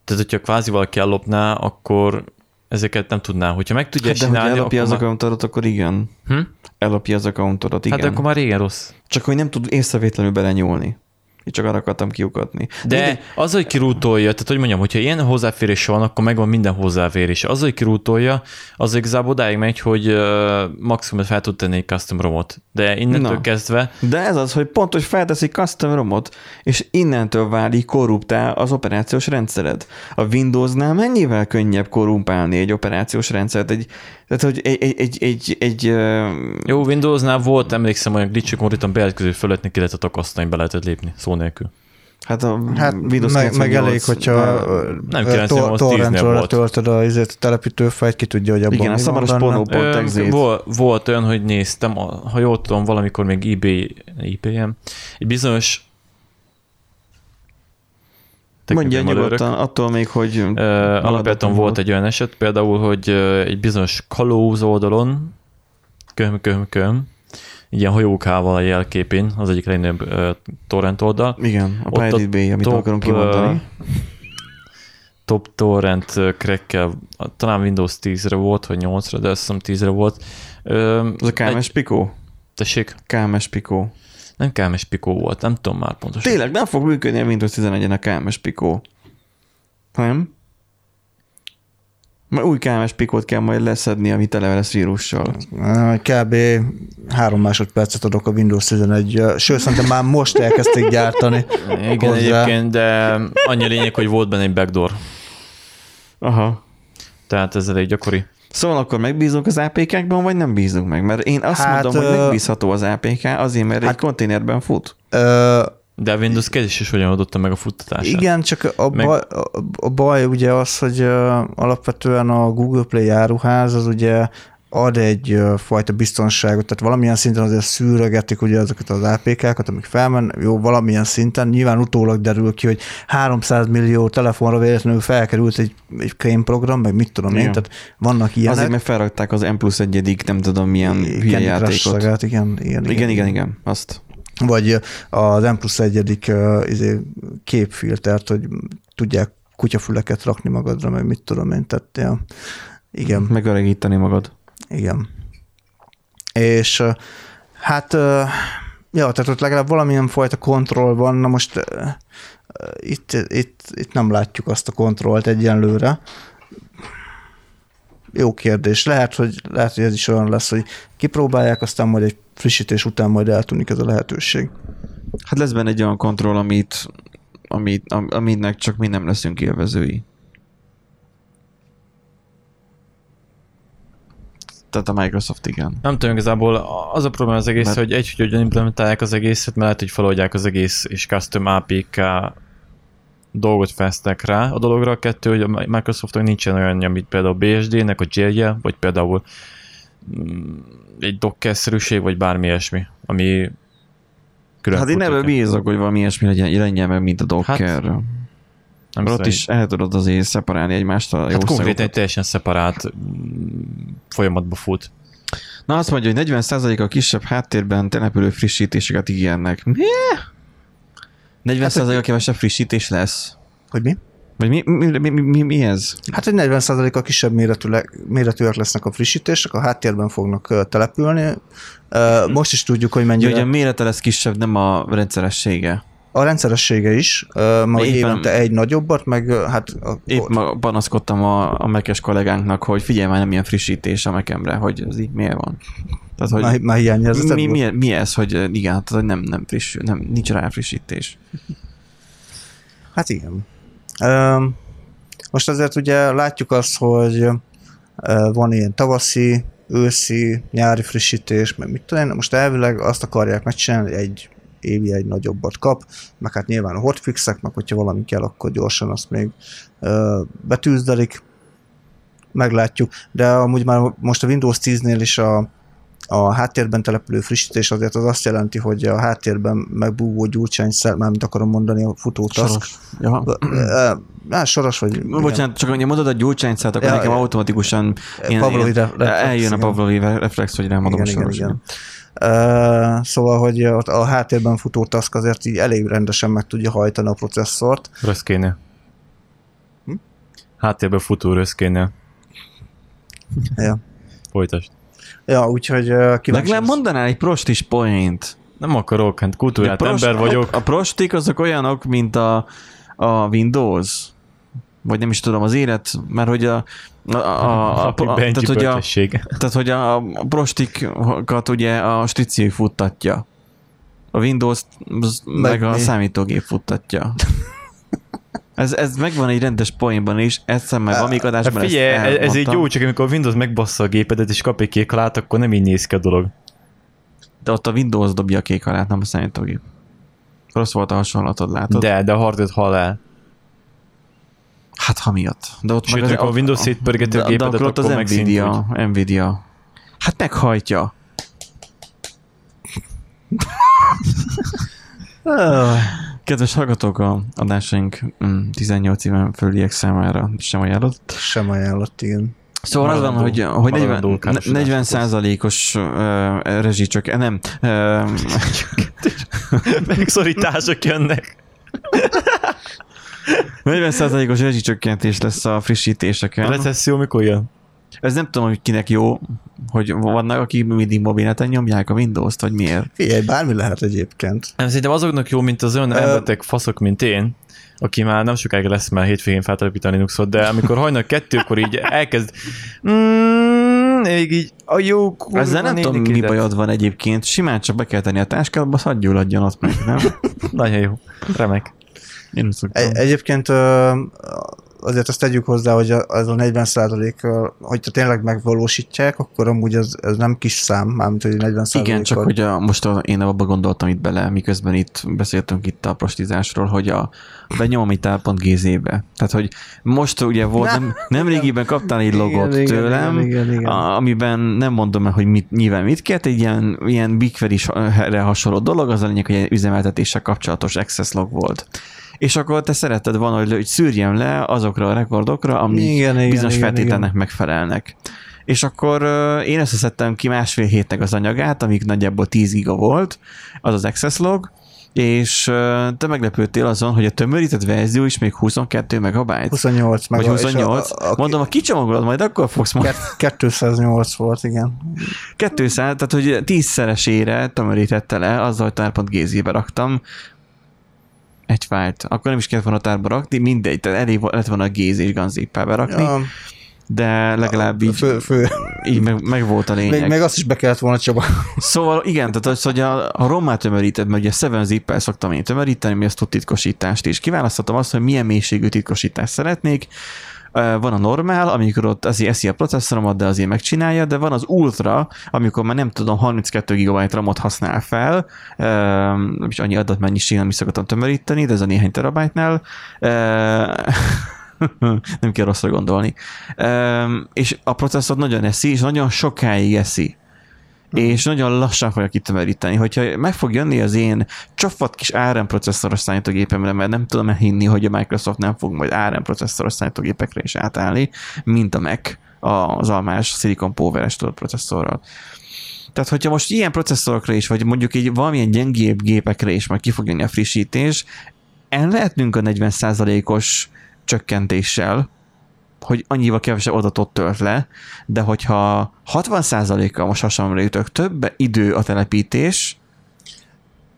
Tehát, hogyha kvázi valaki ellopná, akkor ezeket nem tudná. Hogyha meg tudja hát, de csinálni, hogy ellopja az már... accountodat, akkor igen. Hm? Ellopja az accountodat, igen. Hát akkor már régen rossz. Csak hogy nem tud észrevétlenül belenyúlni. Én csak arra akartam kiukatni. De Mindegy. az, hogy kirútolja, tehát hogy mondjam, hogyha ilyen hozzáférés van, akkor megvan minden hozzáférés. Az, hogy kirútolja, az igazából odáig megy, hogy uh, maximum fel tud tenni egy custom romot. De innentől Na. kezdve... De ez az, hogy pont, hogy felteszi custom romot, és innentől válik korruptál az operációs rendszered. A Windowsnál mennyivel könnyebb korrumpálni egy operációs rendszert, egy tehát, hogy egy... egy, egy, egy, egy Jó, Windowsnál volt, emlékszem, olyan glitchük konkrétan bejelentkező fölött neki lehetett akasztani, be lehetett lépni, szó nélkül. Hát, a hát Windows meg, meg elég, hogyha nem 98 torrentről töltöd a, a telepítőfejt, ki tudja, hogy abban Igen, a szamaros pornó.exe. Volt, volt olyan, hogy néztem, ha jól tudom, valamikor még eBay, IPM, egy bizonyos Mondja nyugodtan, attól még, hogy... Uh, alapvetően volt egy olyan eset, például, hogy egy bizonyos kalóz oldalon, köm, köm, köm, ilyen hajókával a jelképén, az egyik legnagyobb uh, torrent oldal. Igen, a Pirate Bay, amit top, akarunk kimondani. Uh, top torrent crackkel, talán Windows 10-re volt, vagy 8-ra, de azt hiszem 10-re volt. Uh, az a KMS Pico? Tessék? KMS Pico. Nem KMS Pico volt, nem tudom már pontosan. Tényleg nem fog működni a Windows 11-en a KMS Pico. Nem? Majd új KMS Picot kell majd leszedni, ami tele lesz vírussal. Kb. három másodpercet adok a Windows 11. Sőt, szerintem már most elkezdték gyártani. Igen, hozzá. egyébként, de annyi lényeg, hogy volt benne egy backdoor. Aha. Tehát ez elég gyakori. Szóval akkor megbízunk az APK-kban, vagy nem bízunk meg? Mert én azt hát, mondom, hogy megbízható az APK, azért, mert hát, egy konténerben fut. Ö, de a Windows kezdés is hogyan adotta meg a futtatását. Igen, csak a, meg... baj, a baj ugye az, hogy alapvetően a Google Play áruház az ugye ad egy fajta biztonságot, tehát valamilyen szinten azért szűrögetik ugye ezeket az APK-kat, amik felmen, jó, valamilyen szinten, nyilván utólag derül ki, hogy 300 millió telefonra véletlenül felkerült egy, egy crane program, meg mit tudom én, Igen. tehát vannak ilyenek. Azért, mert felrakták az M plusz egyedik, nem tudom milyen hülye Candy Crush játékot. szagát, igen, igen, Igen, igen, igen, azt. Vagy az M plusz egyedik izé, képfiltert, hogy tudják kutyafüleket rakni magadra, meg mit tudom én, tehát ja, igen, Megöregíteni magad. Igen. És hát, ja, tehát ott legalább valamilyen fajta kontroll van, na most itt, itt, itt nem látjuk azt a kontrollt egyenlőre. Jó kérdés. Lehet, hogy, lehet, hogy ez is olyan lesz, hogy kipróbálják, aztán majd egy frissítés után majd eltűnik ez a lehetőség. Hát lesz benne egy olyan kontroll, amit, amit, am- aminek csak mi nem leszünk élvezői. Tehát a Microsoft igen. Nem tudom, igazából az a probléma az egész, Mert- hogy egy, hogy hogyan implementálják az egészet, mert lehet, hogy feloldják az egész és custom APK dolgot fesznek rá a dologra. A kettő, hogy a Microsoftnak nincsen olyan, mint például BSD-nek a jailje, vagy például mm, egy Docker-szerűség, vagy bármi ilyesmi, ami külön Hát én ebben bízok, hogy valami ilyesmi legyen, legyen mint a Docker. Hát, Nem ott is el tudod azért szeparálni egymást a jó Hát konkrétan egy szagokat. teljesen szeparát mm, folyamatba fut. Na azt mondja, hogy 40% a kisebb háttérben települő frissítéseket ígérnek. Mi? 40% a kevesebb frissítés lesz? Hogy mi? Vagy mi, mi, mi, mi, mi ez? Hát, hogy 40%-a kisebb méretűek lesznek a frissítések, a háttérben fognak települni. Most is tudjuk, hogy Ugye, mennyire... hogy a mérete lesz kisebb, nem a rendszeressége. A rendszeressége is, ma Éppen- évente egy nagyobbat, meg hát... A, Épp ma panaszkodtam a, a mekes kollégánknak, hogy figyelj már, nem ilyen frissítés a mekemre, hogy ez így miért van. Tehát, hogy már, már hiányérzeted mi, mi, mi, ez, hogy igen, tehát, hogy nem, nem friss, nem, nincs rá frissítés. Hát igen. Most azért ugye látjuk azt, hogy van ilyen tavaszi, őszi, nyári frissítés, meg mit tudom én, most elvileg azt akarják megcsinálni, egy évi egy nagyobbat kap, meg hát nyilván a hotfixek, meg hogyha valami kell, akkor gyorsan azt még ö, betűzdelik, meglátjuk, de amúgy már most a Windows 10-nél is a, a háttérben települő frissítés azért az azt jelenti, hogy a háttérben megbúvó gyurcsányszer, mármint akarom mondani a futótask, Soros. Ja. Hát soros vagy... igen. Bocsánat, csak annyi mondod a gyurcsányszát, akkor Ja, nekem automatikusan ilyen, Pavlovi ilyen, re- reflex, eljön a igen. Pavlovi re- reflex, hogy rámondom a Igen, igen, soros. igen. Uh, szóval, hogy ott a háttérben futó task azért így elég rendesen meg tudja hajtani a processzort. Röszkénél. Hm? Háttérben futó röszkénél. Ja, Folytasd. ja úgyhogy uh, kíváncsi Legalább mondanál egy prostis point. Nem akarok, hát kultúrát A prost- ember vagyok. A prostik azok olyanok, mint a, a Windows. Vagy nem is tudom, az élet, mert hogy a, a, a, a, a, tehát, hogy a, tehát, hogy a, a prostikat ugye a strici futtatja. A Windows meg, meg a számítógép futtatja. Ez, ez megvan egy rendes poénban is, egyszer már valamelyik Hát adásban figyelj, ezt ez, ez így elmondtam. jó, csak amikor a Windows megbassza a gépedet és kap egy kék halát, akkor nem így néz ki a dolog. De ott a Windows dobja a kék halát, nem a számítógép. Rossz volt a hasonlatod, látod? De, de a hardware hal el. Hát ha miatt. De ott Sőt, meg amikor a Windows szétpörgeti a de- de gépedet, akkor ott az akkor Nvidia, Nvidia. Hát meghajtja. Kedves hallgatók, a adásaink mm, 18 éven fölüliek számára sem ajánlott. Sem ajánlott, igen. Szóval az van, hogy, hogy 40, maradandó károsodás 40 százalékos uh, rezsicsök, nem, uh, Megszorítások jönnek. 40 százalékos rezsicsökkentés lesz a A frissítéseken. recesszió mikor jön? Ez nem tudom, hogy kinek jó, hogy vannak, akik mindig mobilneten nyomják a Windows-t, vagy miért. Figyelj, bármi lehet egyébként. Nem, szerintem azoknak jó, mint az olyan Ö- elbetek faszok, mint én, aki már nem sokáig lesz már hétvégén feltelepíteni Linuxot, de amikor hajnal kettőkor így elkezd mm, még így a jó kurva Ezzel nem tudom, mi bajod van egyébként. Simán csak be kell tenni a táskádba, hadd gyulladjon ott meg, nem? Nagyon jó. Remek. Én szoktam. Egy, egyébként azért azt tegyük hozzá, hogy az a 40 százalék, hogyha tényleg megvalósítják, akkor amúgy ez, ez nem kis szám, mármint, hogy 40 Igen, csak hogy a, most a, én abba gondoltam itt bele, miközben itt beszéltünk itt a prostizásról, hogy a benyomom itt gz-be. Tehát, hogy most ugye volt, nem, nem régiben kaptál egy logot igen, tőlem, igen, igen, igen. A, amiben nem mondom el, hogy mit, nyilván mit kért, egy ilyen, ilyen BigQuery-re hasonló dolog, az a lényeg, hogy egy üzemeltetéssel kapcsolatos access log volt és akkor te szereted volna, hogy, hogy szűrjem le azokra a rekordokra, ami igen, igen, bizonyos igen, feltételnek igen. megfelelnek. És akkor én összeszedtem ki másfél hétnek az anyagát, amik nagyjából 10 giga volt, az az access log, és te meglepődtél azon, hogy a tömörített verzió is még 22 megabyte. 28 meg. Vagy 28. A, a, a, Mondom, a kicsomagolod, majd akkor fogsz majd. 208 volt, igen. 200, tehát hogy tízszeresére tömörítette le, azzal, hogy tár.gz-be raktam, egy fájlt. Akkor nem is kellett volna tárba rakni, mindegy, tehát elég lett volna a géz és ganzippába rakni. Ja. De legalább így, fő, fő. így meg, meg, volt a lényeg. Meg, meg azt is be kellett volna Csaba. Szóval igen, tehát az, hogy a, a rommát tömöríted, mert ugye 7 zip szoktam én tömöríteni, mi azt tud titkosítást is. Kiválasztottam azt, hogy milyen mélységű titkosítást szeretnék, van a normál, amikor ott azért eszi a processzoromat, de azért megcsinálja, de van az ultra, amikor már nem tudom, 32 GB RAM-ot használ fel, is annyi adatmennyiség nem is szokottam tömöríteni, de ez a néhány terabájtnál. nem kell rosszra gondolni. És a processzor nagyon eszi, és nagyon sokáig eszi és nagyon lassan fogja kitömöríteni. Hogyha meg fog jönni az én csafat kis ARM processzoros számítógépemre, mert nem tudom hinni, hogy a Microsoft nem fog majd ARM processzoros számítógépekre is átállni, mint a Mac az almás Silicon Power-es processzorral. Tehát, hogyha most ilyen processzorokra is, vagy mondjuk egy valamilyen gyengébb gépekre is majd ki fog jönni a frissítés, el lehetnünk a 40%-os csökkentéssel, hogy annyival kevesebb adatot tölt le, de hogyha 60%-kal most hasonlóra jutok, több idő a telepítés,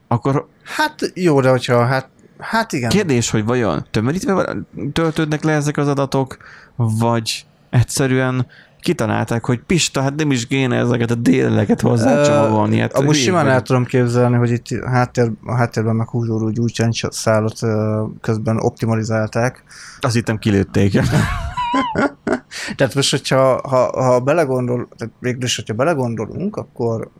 akkor... Hát jó, de hogyha hát Hát igen. Kérdés, hogy vajon tömörítve töltődnek le ezek az adatok, vagy egyszerűen kitalálták, hogy Pista, hát nem is kéne ezeket a déleket hozzácsomagolni. Hát most simán el tudom képzelni, hogy itt háttér, a háttérben meg húzódó úgy úgycsányszállat közben optimalizálták. Azt hittem kilőtték. tehát most, hogyha ha, ha belegondol, tehát végül hogyha belegondolunk, akkor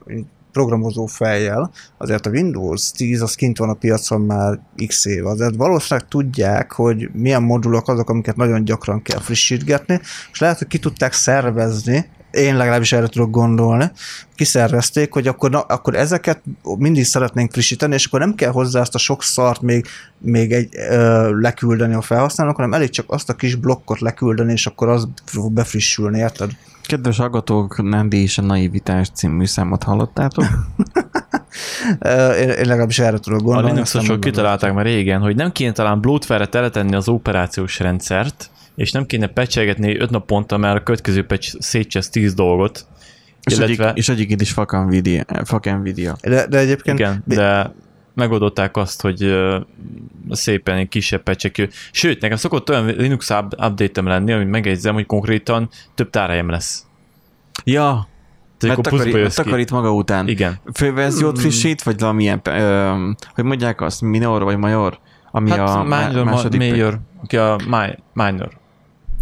programozó fejjel, azért a Windows 10 az kint van a piacon már x év, azért valószínűleg tudják, hogy milyen modulok azok, amiket nagyon gyakran kell frissítgetni, és lehet, hogy ki tudták szervezni én legalábbis erre tudok gondolni, kiszervezték, hogy akkor, na, akkor ezeket mindig szeretnénk frissíteni, és akkor nem kell hozzá azt a sok szart még, még egy ö, leküldeni a felhasználók, hanem elég csak azt a kis blokkot leküldeni, és akkor az fog befrissülni, érted? Kedves hallgatók, Nandi és a Naivitás című számot hallottátok? én, én legalábbis erre tudok gondolni. A Linuxosok kitalálták már régen, hogy nem kéne talán bloatware-re teletenni az operációs rendszert, és nem kéne pecselgetni öt naponta, mert a következő pecs szétcsesz tíz dolgot. És, illetve... egyik, és egyik is fuck Nvidia. Fuck Nvidia. De, de egyébként... Igen, de megoldották azt, hogy szépen egy kisebb pecsek. Sőt, nekem szokott olyan Linux update-em lenni, amit megjegyzem, hogy konkrétan több tárhelyem lesz. Ja, tehát mert takari, takarít maga után. Igen. Főverziót mm. frissít, vagy valamilyen, ö, hogy mondják azt, minor vagy major? Ami hát a minor, második major, a minor.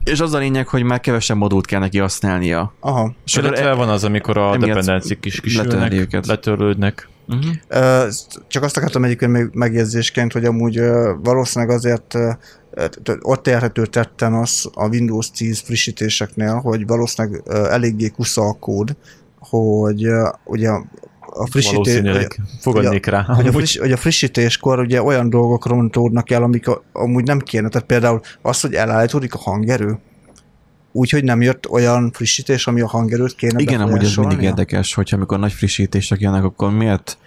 És az a lényeg, hogy már kevesebb modult kell neki használnia. Aha. És illetve van az, amikor a dependencik is kisülnek, letörlődnek. Uh-huh. Csak azt akartam egyébként még megjegyzésként, hogy amúgy valószínűleg azért ott érhető tetten az a Windows 10 frissítéseknél, hogy valószínűleg eléggé kusza a kód, hogy ugye a frissítés... fogadnék rá. Hogy a, friss, hogy a frissítéskor ugye olyan dolgok rontódnak el, amik a, amúgy nem kéne. Tehát például az, hogy elállítódik a hangerő, úgyhogy nem jött olyan frissítés, ami a hangerőt kéne Igen, amúgy ez mindig érdekes, hogyha amikor nagy frissítések jönnek, akkor miért,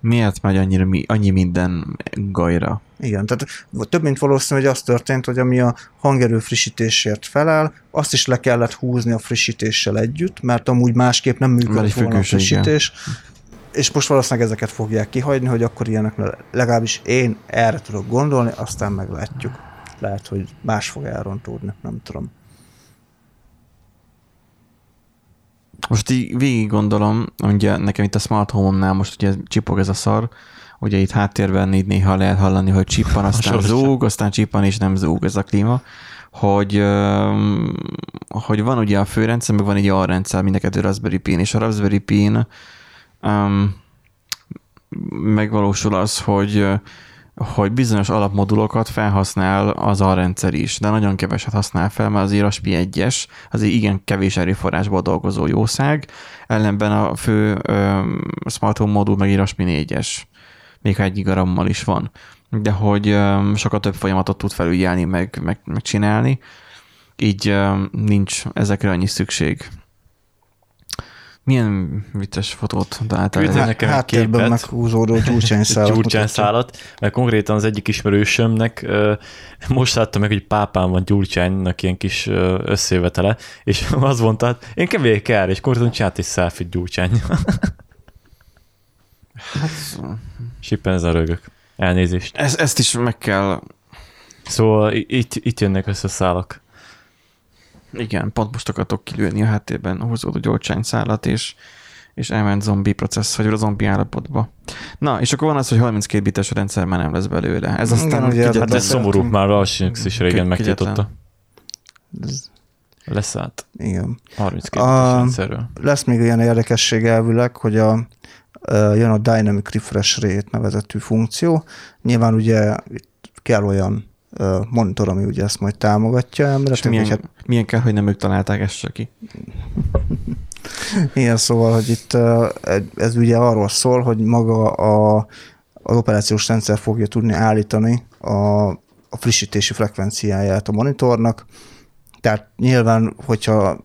miért megy annyira, annyi minden gajra? Igen, tehát több mint valószínű, hogy az történt, hogy ami a hangerő frissítésért felel, azt is le kellett húzni a frissítéssel együtt, mert amúgy másképp nem működik volna a frissítés. Igen. És most valószínűleg ezeket fogják kihagyni, hogy akkor ilyenek legalábbis én erre tudok gondolni, aztán meglátjuk. Lehet, hogy más fog elrontódni, nem tudom. Most így végig gondolom, ugye nekem itt a Smart Home-nál most ugye csipog ez a szar, ugye itt háttérben így néha lehet hallani, hogy csippan, aztán zúg, aztán csippan és nem zúg ez a klíma, hogy, hogy van ugye a főrendszer, meg van egy alrendszer, mind a kettő Raspberry Pi, és a Raspberry Pi um, megvalósul az, hogy hogy bizonyos alapmodulokat felhasznál az alrendszer is, de nagyon keveset használ fel, mert az IRASPI 1-es, azért igen kevés erőforrásból dolgozó jószág, ellenben a fő ö, Smart Home modul meg IRASPI 4-es, még ha egy gigarammal is van, de hogy ö, sokkal több folyamatot tud felügyelni, meg, meg, meg csinálni, így ö, nincs ezekre annyi szükség. Milyen vicces fotót találtál? Küldtél Há- nekem egy Háttérben képet. meghúzódó gyurcsányszálat. gyurcsányszálat, mert konkrétan az egyik ismerősömnek most láttam meg, hogy pápám van gyurcsánynak ilyen kis ö, összejövetele, és az mondta, hát én kevés kell, és konkrétan csinált egy selfie gyurcsány. Hát, és éppen ez a rögök. Elnézést. ez, ezt is meg kell, Szóval itt, itt jönnek össze a szálak. Igen, pont most akartok kilőni a háttérben húzódó gyurcsányszálat, és és elment zombi processz, vagy a zombi állapotba. Na, és akkor van az, hogy 32 bites rendszer már nem lesz belőle. Ez aztán Igen, ugye. Hát ez szomorú, már a Linux is régen megtiltotta. Leszállt. Igen. 32 A- bites rendszerről. Lesz még olyan érdekesség elvileg, hogy a, jön a Dynamic Refresh Rate nevezetű funkció. Nyilván ugye itt kell olyan monitor, ami ugye ezt majd támogatja És elméletileg, milyen, hát milyen kell, hogy nem ők találták ezt csak ki. ilyen szóval, hogy itt ez ugye arról szól, hogy maga a, az operációs rendszer fogja tudni állítani a, a frissítési frekvenciáját a monitornak, tehát nyilván, hogyha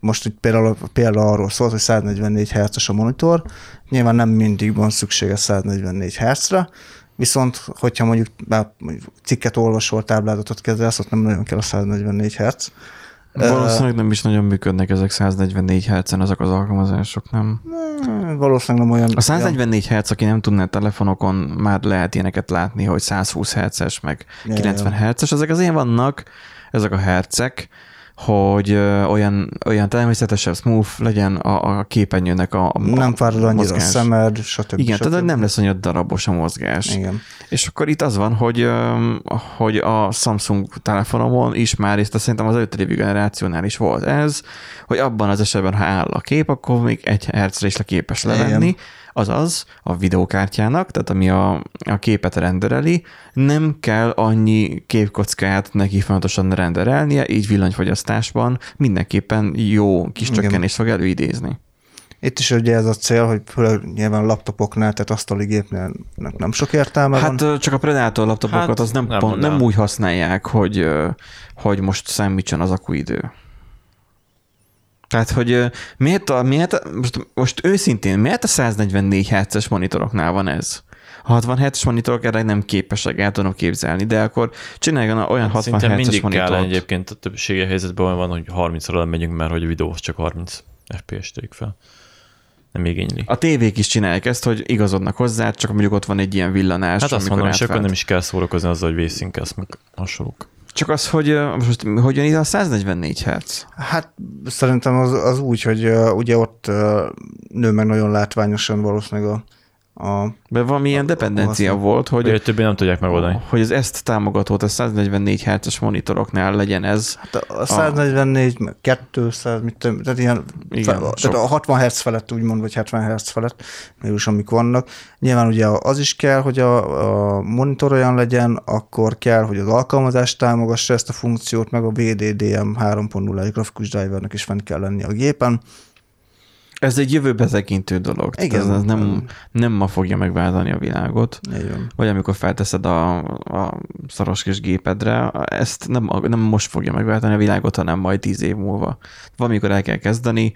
most itt például példa arról szólt, hogy 144 Hz a monitor, nyilván nem mindig van szüksége 144 Hz-re, viszont hogyha mondjuk, már cikket olvasol, táblázatot kezelsz, ott nem nagyon kell a 144 Hz. Valószínűleg nem is nagyon működnek ezek 144 Hz-en ezek az alkalmazások, nem? Ö, Valószínűleg nem olyan... A 144 Hz, aki nem tudná telefonokon, már lehet ilyeneket látni, hogy 120 Hz-es, meg Ja, 90 ja. Hz-es. Ezek azért vannak, ezek a hercek, hogy olyan, olyan természetesebb, smooth legyen a, a képernyőnek a, a nem fárad annyira a mozgás. szemed, stb. Igen, stb. tehát nem lesz annyira darabos a mozgás. Igen. És akkor itt az van, hogy, hogy a Samsung telefonomon is már, és szerintem az előtte lévő generációnál is volt ez, hogy abban az esetben, ha áll a kép, akkor még egy hercre is le képes levenni, Igen. Azaz a videókártyának, tehát ami a, a képet rendereli, nem kell annyi képkockát neki fontosan renderelnie, így villanyfogyasztásban mindenképpen jó kis Igen. csökkenést fog előidézni. Itt is ugye ez a cél, hogy főleg nyilván laptopoknál, tehát asztali gépnél nem sok értelme van. Hát ö, csak a Predator laptopokat Hát, az nem, nem pont, nem úgy használják, hogy, hogy most számítson az akuidő. Tehát, hogy miért, a, miért a, most, most őszintén, miért a 144 Hz-es monitoroknál van ez? A 60 Hz-es monitorok erre nem képesek, el tudom képzelni, de akkor csináljon olyan 60 Szinte Hz-es mindig kell monitort. egyébként a többsége helyzetben olyan van, hogy 30-ra megyünk, mert hogy a videóhoz csak 30 FPS tegyük fel. Nem igényli. A tévék is csinálják ezt, hogy igazodnak hozzá, csak mondjuk ott van egy ilyen villanás. Hát azt mondom, és akkor nem is kell szórakozni azzal, hogy vészinkelsz, meg hasonlók. Csak az, hogy most hogy jön ide a 144 Hz? Hát szerintem az, az úgy, hogy ugye ott nő meg nagyon látványosan valószínűleg a, a Mert valami ilyen dependencia azt- volt, hogy Hogy többé nem tudják megoldani. hogy az ezt támogatót a 144 Hz-es monitoroknál legyen ez. Hát a 144, meg 200, mit tudom, tehát ilyen, Igen, sok. tehát a 60 Hz felett úgymond, vagy 70 Hz felett, mégis amik vannak. Nyilván ugye az is kell, hogy a, a monitor olyan legyen, akkor kell, hogy az alkalmazás támogassa ezt a funkciót, meg a VDDM 3.0 grafikus drivernek is fent kell lenni a gépen. Ez egy jövőbe tekintő dolog. Igen. Ez, ez nem, nem ma fogja megváltani a világot. Van. Vagy amikor felteszed a, a szaros kis gépedre, ezt nem, nem most fogja megváltani a világot, hanem majd tíz év múlva. Valamikor el kell kezdeni.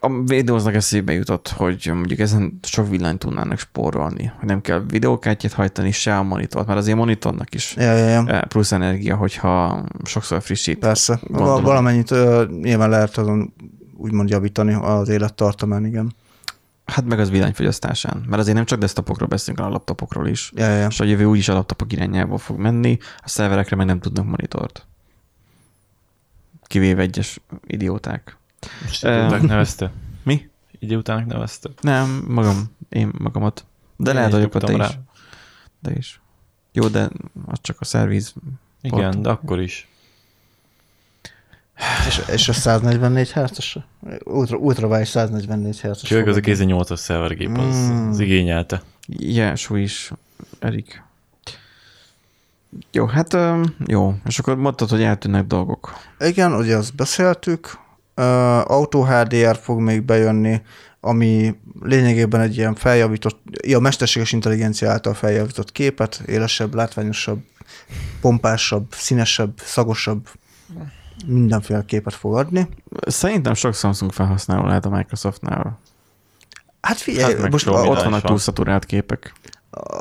A videóznak eszébe jutott, hogy mondjuk ezen sok villanyt tudnának spórolni, hogy nem kell videókártyát hajtani, se a monitort, mert azért monitornak is Ja, ja, ja. eh, plusz energia, hogyha sokszor frissít. Persze. Gondolom. Val- valamennyit ö, nyilván lehet azon úgymond javítani az élettartamán, igen. Hát meg az villanyfogyasztásán, mert azért nem csak desktopokról beszélünk, hanem a laptopokról is. Ja, ja. És a jövő úgyis a laptopok irányába fog menni, a szerverekre meg nem tudnak monitort. Kivéve egyes idióták. Most nevezte? Mi? Idiótának nevezte? Nem, magam, én magamat. De Én lehet, hogy te dugtam is. De is. Jó, de az csak a szerviz Igen, de akkor is. És, és a 144 Hz-os? Ultra, ultrawide 144 Hz-os. Főleg az a kézi 8-as szervergép, az, Mm. az igényelte. Jású is, Erik. Jó, hát jó. És akkor mondtad, hogy eltűnnek dolgok. Igen, ugye azt beszéltük. Uh, Auto HDR fog még bejönni, ami lényegében egy ilyen feljavított, ja, mesterséges intelligencia által feljavított képet, élesebb, látványosabb, pompásabb, színesebb, szagosabb, mindenféle képet fog adni. Szerintem sok Samsung felhasználó lehet a Microsoftnál. Hát figyelj, Hát most a, Ott vannak van. túlszaturált képek.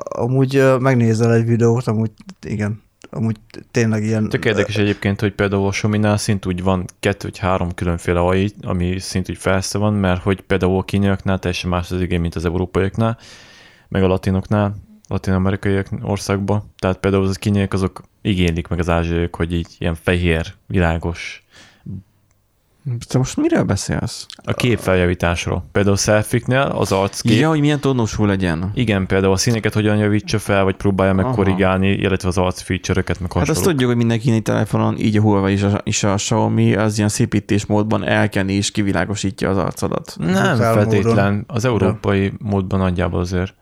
amúgy megnézel egy videót, amúgy igen, amúgy tényleg ilyen... Tök érdekes egyébként, hogy például a Xiaomi-nál szintúgy van kettő vagy három különféle AI, ami szintúgy felsze van, mert hogy például a kínaiaknál teljesen más az igény, mint az európaiaknál, meg a latinoknál, latin-amerikai országban. Tehát például az kínaiak azok igénylik meg az ázsiaiak, hogy így ilyen fehér, világos, Te most miről beszélsz? a képfeljavításról. Például selfie-knél az arckép, Ja, hogy milyen tonusú legyen. igen, például a színeket hogyan javítsa fel, vagy próbálja meg Aha. korrigálni, illetve az arc feature-öket, meg Hát azt hasonlók. tudjuk, hogy minden kínai telefonon, így a Huawei is a, is a Xiaomi, az ilyen szépítés módban elkeni és kivilágosítja az arcodat. Nem Fel feltétlen. módon. Az európai módban nagyjából azért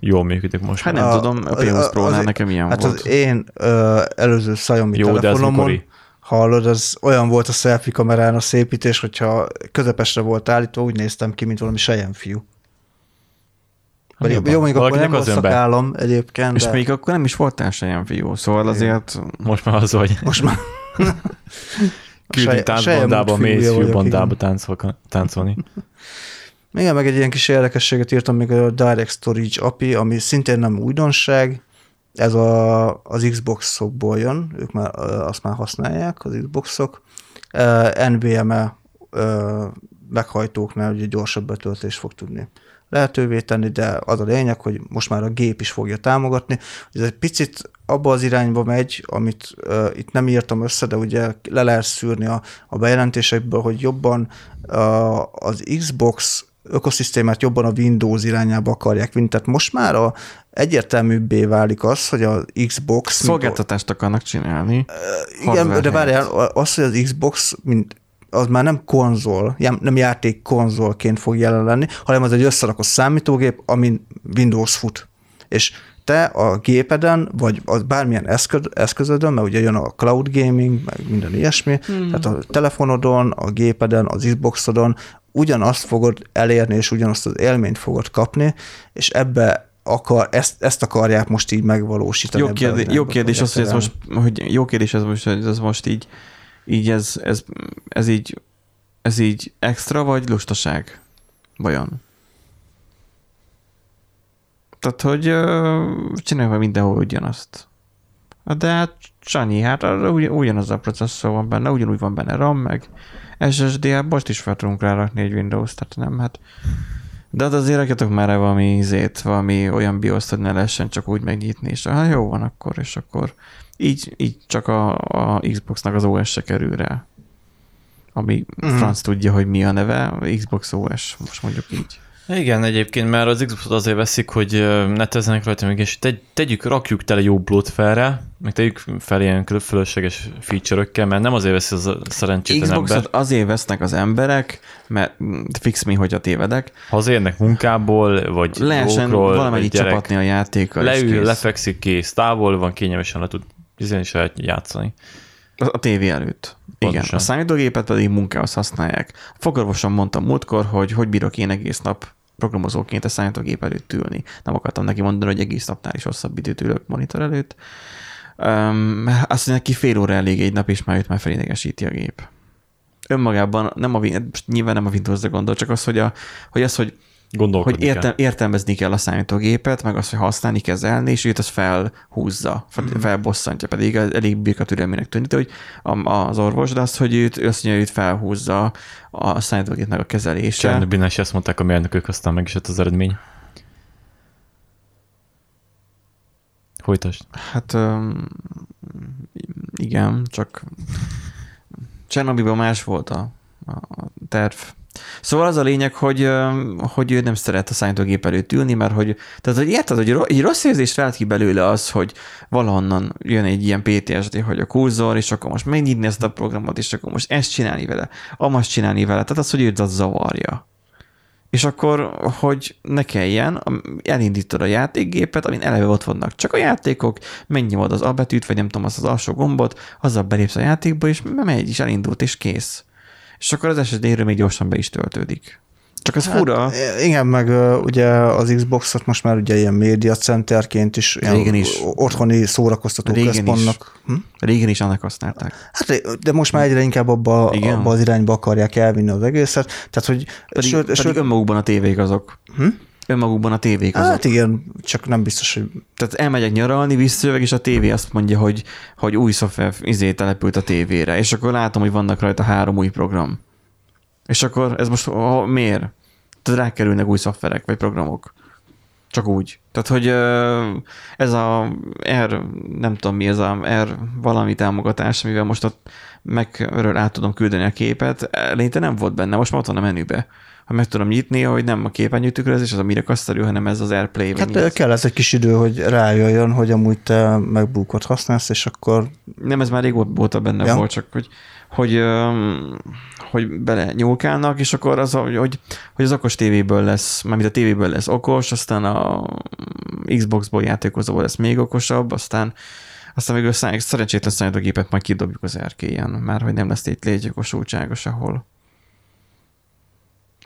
jól működik most Hát nem A- tudom, a az- P20 az- Pro-nál az- nekem ilyen Hát volt. az én ö, előző Xiaomi Jó, telefonomon, hallod, az olyan volt a selfie kamerán a szépítés, hogyha közepesre volt állítva, úgy néztem ki, mint valami fiú. Vagy, Jobban. jó, mondjuk akkor nem az volt szakállam egyébként, És de még akkor nem is voltál fiú, szóval azért Most már az, hogy most már küldünk táncbandába, mész fiúbandába táncolni. Igen, meg egy ilyen kis érdekességet írtam még a Direct Storage API, ami szintén nem újdonság, ez a, az Xbox-okból jön, ők már azt már használják, az Xboxok. Uh, NVMe ö, meghajtóknál ugye gyorsabb betöltés fog tudni lehetővé tenni, de az a lényeg, hogy most már a gép is fogja támogatni. Ez egy picit abba az irányba megy, amit uh, itt nem írtam össze, de ugye le lehet szűrni a, a bejelentésekből, hogy jobban uh, az Xbox ökoszisztémát jobban a Windows irányába akarják vinni. Tehát most már a, egyértelműbbé válik az, hogy az Xbox... szolgáltatást akarnak csinálni. igen, de helyett. várjál, az, hogy az Xbox, mint az már nem konzol, nem játék konzolként fog jelen lenni, hanem az egy összerakott számítógép, amin Windows fut. És te a gépeden, vagy az bármilyen eszköz, eszközödön, mert ugye jön a cloud gaming, meg minden ilyesmi, hmm. tehát a telefonodon, a gépeden, az Xboxodon ugyanazt fogod elérni, és ugyanazt az élményt fogod kapni, és ebbe akar, ezt, ezt akarják most így megvalósítani. Jó, az jó kérdés az, hogy ez most, hogy jó kérdés ez most, hogy ez most így, így ez, ez, ez így, ez így extra vagy lustaság? Vajon? Tehát, hogy meg mindenhol ugyanazt. De hát Sanyi, hát arra ugy, ugyanaz a processzor van benne, ugyanúgy van benne RAM, meg SSD, hát most is fel tudunk rárakni egy Windows, tehát nem, hát de hát azért rakjatok már el valami izét, valami olyan BIOS-t, hogy ne lehessen csak úgy megnyitni, és hát jó van akkor, és akkor így, így csak a, a Xbox-nak az OS se kerül rá. Ami mm. franc tudja, hogy mi a neve, Xbox OS, most mondjuk így. Igen, egyébként már az Xbox-ot azért veszik, hogy netezzenek rajta még, és tegy, tegyük, rakjuk tele jó bloatware meg tegyük fel ilyen fölösleges feature-ökkel, mert nem azért veszi az a szerencsétlen Xboxot ember, azért vesznek az emberek, mert mm, fix mi, hogyha tévedek, ha az érnek munkából, vagy lehessen vagy gyerek csapatni a játékkal, leül, lefekszik, kész, távol van, kényelmesen le tud izén is lehet játszani. A a tévé előtt. Igen. Pontosan. A számítógépet pedig munkához használják. Fogorvosan mondtam múltkor, hogy hogy bírok én egész nap programozóként a számítógép előtt ülni. Nem akartam neki mondani, hogy egész napnál is hosszabb időt ülök monitor előtt. Um, azt mondja, neki fél óra elég egy nap, és már őt már felidegesíti a gép. Önmagában nem a, nyilván nem a Windows-ra gondol, csak az, hogy, a, hogy az, hogy Gondolkodni hogy értem, értelmezni kell a számítógépet, meg azt, hogy használni, kezelni, és őt az felhúzza, fel- Mhm. felbosszantja, pedig az elég birka türelmének tűnik, hogy a- az orvos, de az, hogy őt, azt mondja, hogy őt felhúzza a számítógépnek a kezelése. Csernobylnál is ezt mondták a mérnökök, aztán meg is jött az eredmény. Folytasd. Hát öm, igen, csak Csernobylban más volt a, a terv. Szóval az a lényeg, hogy, hogy ő nem szeret a számítógép előtt ülni, mert hogy, tehát hogy érted, hogy egy rossz érzést vált ki belőle az, hogy valahonnan jön egy ilyen PTSD, hogy a kurzor, és akkor most megnyitni ezt a programot, és akkor most ezt csinálni vele, amazt csinálni vele, tehát az, hogy őt az zavarja. És akkor, hogy ne kelljen, elindítod a játékgépet, amin eleve ott vannak csak a játékok, megnyomod az A betűt, vagy nem tudom, az az alsó gombot, azzal belépsz a játékba, és megy, és elindult, és kész. És akkor az SSD-ről még gyorsan be is töltődik. Csak ez hát, fura. Igen, meg ugye az Xboxot most már ugye ilyen média centerként is, ilyen Régen is. otthoni szórakoztató Régen központnak. Hm? Régen is annak használták. Hát, de most már egyre inkább abba, Igen. abba az irányba akarják elvinni az egészet. Tehát, hogy Pedig, sőt, pedig sőt, önmagukban a tévék azok. Hm? Önmagukban a tévék azok. hát igen, csak nem biztos, hogy Tehát elmegyek nyaralni, visszajövök, és a tévé azt mondja, hogy, hogy új szoftver izé települt a tévére, és akkor látom, hogy vannak rajta három új program. És akkor ez most oh, miért? Tehát rákerülnek új szoftverek, vagy programok. Csak úgy. Tehát, hogy ez a R, nem tudom mi ez a R valami támogatás, amivel most a Mac-ről át tudom küldeni a képet, eleinte nem volt benne, most már ott van a menübe. Ha meg tudom nyitni, hogy nem a képernyő tükrözés, az a mire kaszterül, hanem ez az AirPlay. hát ez. kell ez egy kis idő, hogy rájöjjön, hogy amúgy te megbukot használsz, és akkor Nem, ez már régóta benne Ja. volt, csak hogy, hogy, hogy bele nyúlkálnak, és akkor az, hogy, hogy, az okos tévéből lesz, mármint a tévéből lesz okos, aztán a Xboxból játékozóból lesz még okosabb, aztán aztán végül szerencsétlen számítógépet majd kidobjuk az erkélyen, már hogy nem lesz egy létjogosultságos, ahol.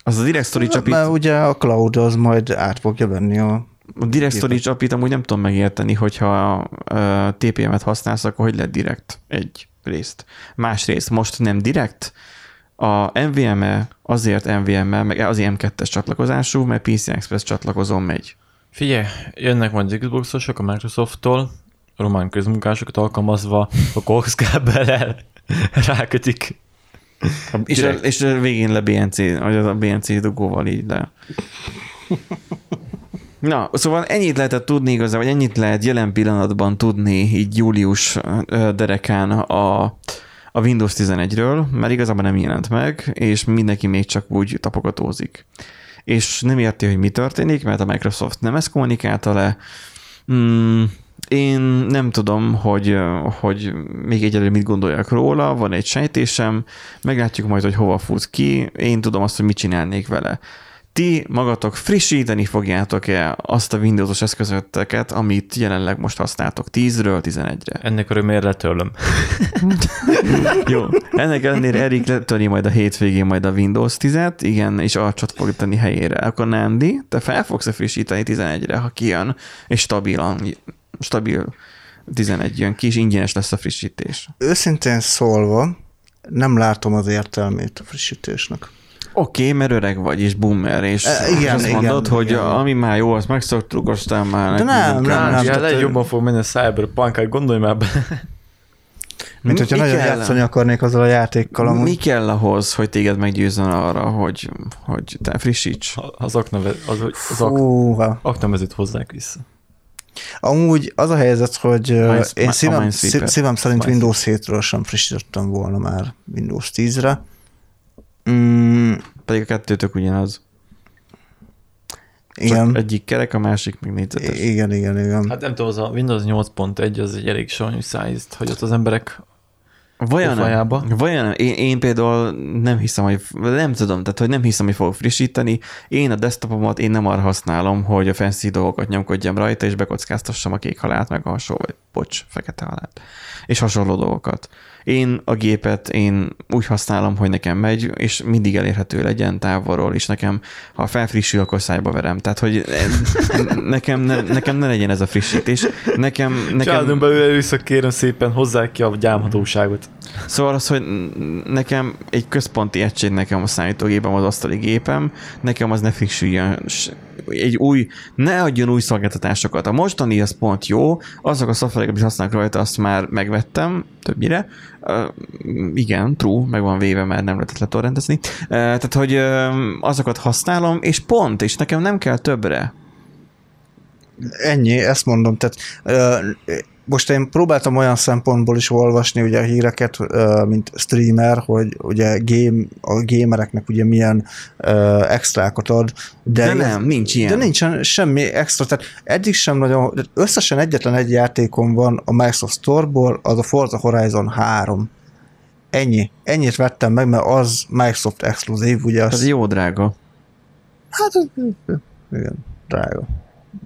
Az a Direct Storage mert apit, ugye a cloud az majd át fogja venni a a Direct Storage apit amúgy nem tudom megérteni, hogyha TPM-et használsz, akkor hogy lehet direkt egy részt. Másrészt most nem direkt, a NVMe azért NVMe, meg azért M2-es csatlakozású, mert PC Express csatlakozón megy. Figyelj, jönnek majd az Xboxosok a Microsofttól, román közmunkásokat alkalmazva a coax kábellel rákötik. És, Direkt. és végén le BNC, vagy az a BNC dugóval így le. Na, szóval ennyit lehetett tudni igazán, vagy ennyit lehet jelen pillanatban tudni így július derekán a, a Windows 11-ről, mert igazából nem jelent meg, és mindenki még csak úgy tapogatózik. És nem érti, hogy mi történik, mert a Microsoft nem ezt kommunikálta le. Mm, én nem tudom, hogy, hogy még egyelőre mit gondoljak róla, van egy sejtésem, meglátjuk majd, hogy hova fut ki, én tudom azt, hogy mit csinálnék vele. Ti magatok frissíteni fogjátok-e azt a Windows-os eszközöteket, amit jelenleg most használtok 10-ről 11-re? Ennek örömére letörlöm. Jó. Ennek ellenére Erik letörni majd a hétvégén majd a Windows 10-et, igen, és arcsot fog tenni helyére. Akkor Nandi, te fel fogsz frissíteni 11-re, ha kijön, és stabilan, stabil 11 jön ki, és ingyenes lesz a frissítés. Őszintén szólva, nem látom az értelmét a frissítésnek. Oké, okay, mert öreg vagy, és boomer, és E, igen, azt igen, mondod, hogy igen. ami már jó, azt megszoktuk, aztán már... De nem, nem, kell. nem. Ja, jobban fog menni a Cyberpunk, hát gondolj már be. Mint hogyha Mi nagyon kell? játszani akarnék azzal a játékkal. Amúgy. Mi kell ahhoz, hogy téged meggyőzzön arra, hogy, hogy te frissíts? Az aknave, az, az ak, Fúha. aknavezőt hozzák vissza. Amúgy az a helyzet, hogy ö, Mine- én szívem, szívem szerint. Windows 7-ről sem frissítettem volna már Windows 10-re. Mm, Pedig a kettőtök ugyanaz. Csak igen, egyik kerek, a másik meg négyzetes. igen, igen, igen. Hát nem tudom, az a Windows 8.1 az egy elég savanyú szájízt hagyott az emberek Vajon, pofájába. vajon én, én például nem hiszem, hogy nem tudom, tehát hogy nem hiszem, hogy fogok frissíteni. Én a desktopomat én nem arra használom, hogy a fancy dolgokat nyomkodjam rajta, és bekockáztassam a kék halált, meg a hasonló, vagy bocs, fekete halált, és hasonló dolgokat. Én a gépet én úgy használom, hogy nekem megy, és mindig elérhető legyen távolról, és nekem, ha felfrissül, akkor szájba verem. Tehát, hogy nekem ne, nekem ne legyen ez a frissítés. Nekem, Családon nekem, belül először kérem szépen hozzák ki a gyámhatóságot. Szóval az, hogy nekem egy központi egység nekem a számítógépem, az asztali gépem, nekem az ne frissüljön. Egy új, ne adjon új szolgáltatásokat. A mostani az pont jó, azok a szoftverek, amit használok rajta, azt már megvettem, többnyire. Uh, igen, true, meg van véve, mert nem lehetett letorrendezni. Uh, tehát, hogy uh, azokat használom, és pont, és nekem nem kell többre. Ennyi, ezt mondom. Tehát ö, most én próbáltam olyan szempontból is olvasni ugye a híreket, mint streamer, hogy ugye game, a gamereknek ugye milyen extrákat ad, de, De nem, nincs ilyen. de nincsen semmi extra, tehát eddig sem nagyon, összesen egyetlen egy játékom van a Microsoft Store-ból, az a Forza Horizon 3. Ennyi. Ennyit vettem meg, mert az Microsoft exkluzív, ugye Ez az, jó drága. hát igen, drága.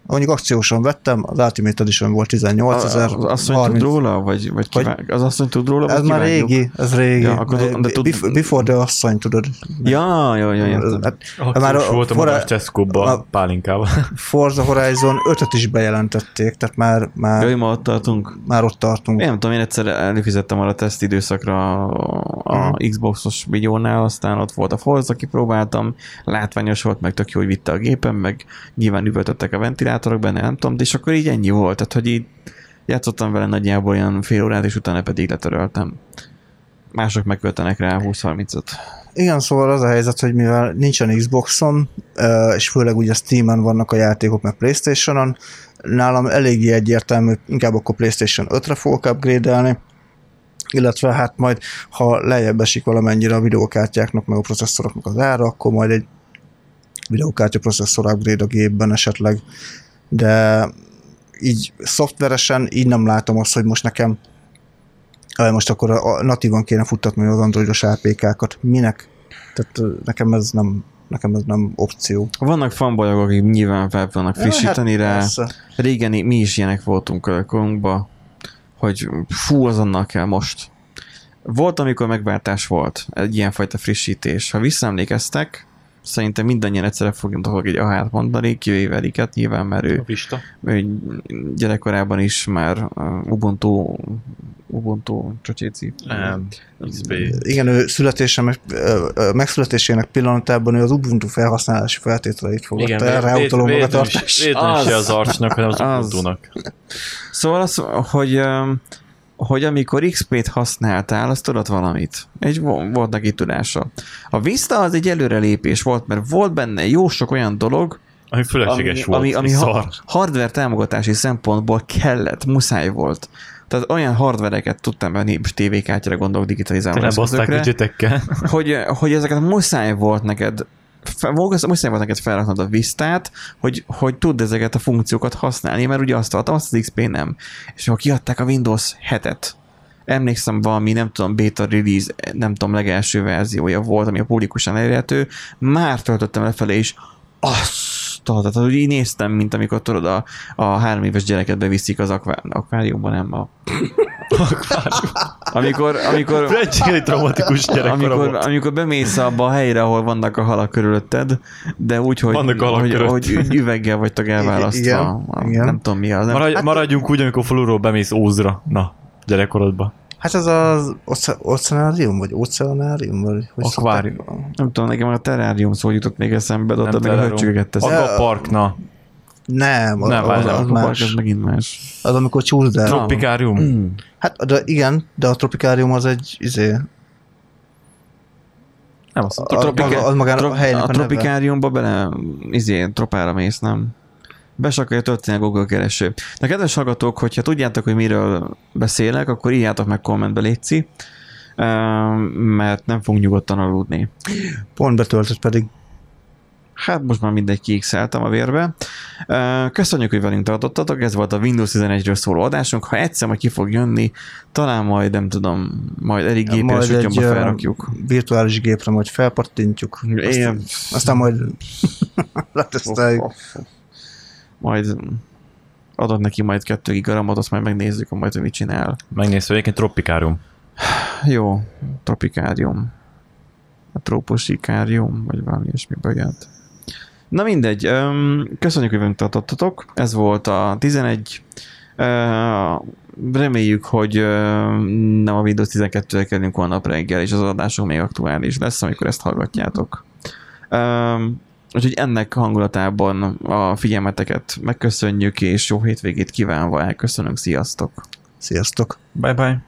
Mondjuk akciósan vettem, az Ultimate Edition volt 18 ezer. Az asszony tud róla? Vagy, vagy kivág, az asszony tud róla? Ez már régi, ez régi. Ja, akkor de tud- Bef- Before the asszony, tudod. Ja, jó, jó, jó. Hát már a- volt a fora- Madár Cseszkóba a- pálinkával. Forza Horizon 5-öt is bejelentették, tehát már, már, Jó, ma ott tartunk. már ott tartunk. Én nem tudom, én egyszer előfizettem arra a teszt időszakra a, a Mhm. Xboxos videónál, aztán ott volt a Forza, kipróbáltam, látványos volt, meg tök jó, hogy vitte a gépen, meg nyilván üvöltöttek a ventilátorok benne, nem tudom, de és akkor így ennyi volt, tehát hogy így játszottam vele nagyjából olyan fél órát, és utána pedig letöröltem. Mások megköltenek rá 20-30-at. Igen, szóval az a helyzet, hogy mivel nincsen Xboxon, és főleg ugye Steam-en vannak a játékok, meg Playstation-on, nálam eléggé egyértelmű, inkább akkor Playstation 5-re fogok upgrade illetve hát majd, ha lejjebb esik valamennyire a videókártyáknak, meg a processzoroknak az ára, akkor majd egy videókártya processzor upgrade a gépben esetleg, de így szoftveresen így nem látom azt, hogy most nekem most akkor a, natívan kéne futtatni az androidos APK-kat. Minek? Tehát nekem ez nem, nekem ez nem opció. Vannak fanbolyok, akik nyilván fel tudnak frissíteni rá. Hát persze. Régen mi is ilyenek voltunk a korunkba, hogy fú, azonnal kell most. Volt, amikor megváltás volt, egy ilyenfajta frissítés. Ha visszaemlékeztek, szerintem mindannyian egyszerre fogunk egy ahát mondani, kivéve Riket, nyilván, mert ő, ő gyerekkorában is már uh, Ubuntu, Ubuntu csocséci. Nem. XP. Igen, ő születése, meg, ö, ö, megszületésének pillanatában ő az Ubuntu felhasználási feltételeit fogadta el, ráutaló magatartás. Se Az. az arcsnak, hanem az Az. Ubuntu-nak. Szóval az, hogy, um, hogy amikor XP-t használtál, azt tudod valamit. Egy vo- volt neki tudása. A Vista az egy előrelépés volt, mert volt benne jó sok olyan dolog, Ami fölösleges volt. ami, ami ha, szar. hardware támogatási szempontból kellett, muszáj volt. Tehát olyan hardvereket tudtam venni, most tévékártyára gondolok digitalizáló eszközökre, hogy, hogy ezeket muszáj volt neked muszáj volt neked felraknod a Vistát, hogy, hogy tudd ezeket a funkciókat használni, mert ugye azt adtam, azt az XP nem. És akkor kiadták a Windows 7-et, emlékszem valami, nem tudom, beta release, nem tudom, legelső verziója volt, ami a publikusan elérhető, már töltöttem lefelé, és azt tehát hogy így néztem, mint amikor tudod, a, a három éves gyereket beviszik az akvá, akváriumban, nem a... amikor, amikor, Egy traumatikus gyerekkora amikor, volt. amikor bemész abba a helyre, ahol vannak a halak körülötted, de úgy, hogy, Vannak a halak hogy, körött. hogy üveggel vagytok elválasztva. Igen, A- igen. Nem tudom mi az. Nem, Maradj, maradjunk úgy, amikor faluról bemész Ózra. Na, gyerekkorodba. Hát ez az oce- oceanárium, vagy oceanárium, vagy hogy Akvárium. szokták? nem tudom, nekem a terrárium szó jutott még eszembe, de ott még a hölcsöget tesz. Maga Ja. a park, na. Nem, az, Nem, az, az, Az, az más. megint más. Az, amikor csússz el. Tropikárium. Mm. Hát, de igen, de a tropikárium az egy, izé, Nem, az, a, a, az magának a helynek a, a, tropikáriumba bele, izé, tropára mész, nem? Be se akarja a Google kereső. De kedves hallgatók, hogyha tudjátok, hogy miről beszélek, akkor írjátok meg kommentbe, létszi, mert nem fogunk nyugodtan aludni. Pont betöltött pedig. Hát most már mindegy kiixeltem a vérbe. Köszönjük, hogy velünk tartottatok, ez volt a Windows 11-ről szóló adásunk. Ha egyszer majd ki fog jönni, talán majd, nem tudom, majd elég Majd egy sütyomba ö, felrakjuk. virtuális gépre majd felpattintjuk. Aztán, Igen. aztán majd leteszteljük. Majd adod neki majd 2 gigaramot, azt majd megnézzük, hogy majd ő mit csinál. Megnézve egyébként tropikárium. Jó, tropikárium. A trópusikárium, vagy valami ilyesmiből jött. Na mindegy, köszönjük, hogy velünk tartottatok. Ez volt a 11. Ö, reméljük, hogy nem a Windows 12-re kerülünk holnap reggel, és az adásunk még aktuális lesz, amikor ezt hallgatjátok. Úgyhogy ennek hangulatában a figyelmeteket megköszönjük, és jó hétvégét kívánva elköszönünk. Sziasztok! Sziasztok! Bye bye.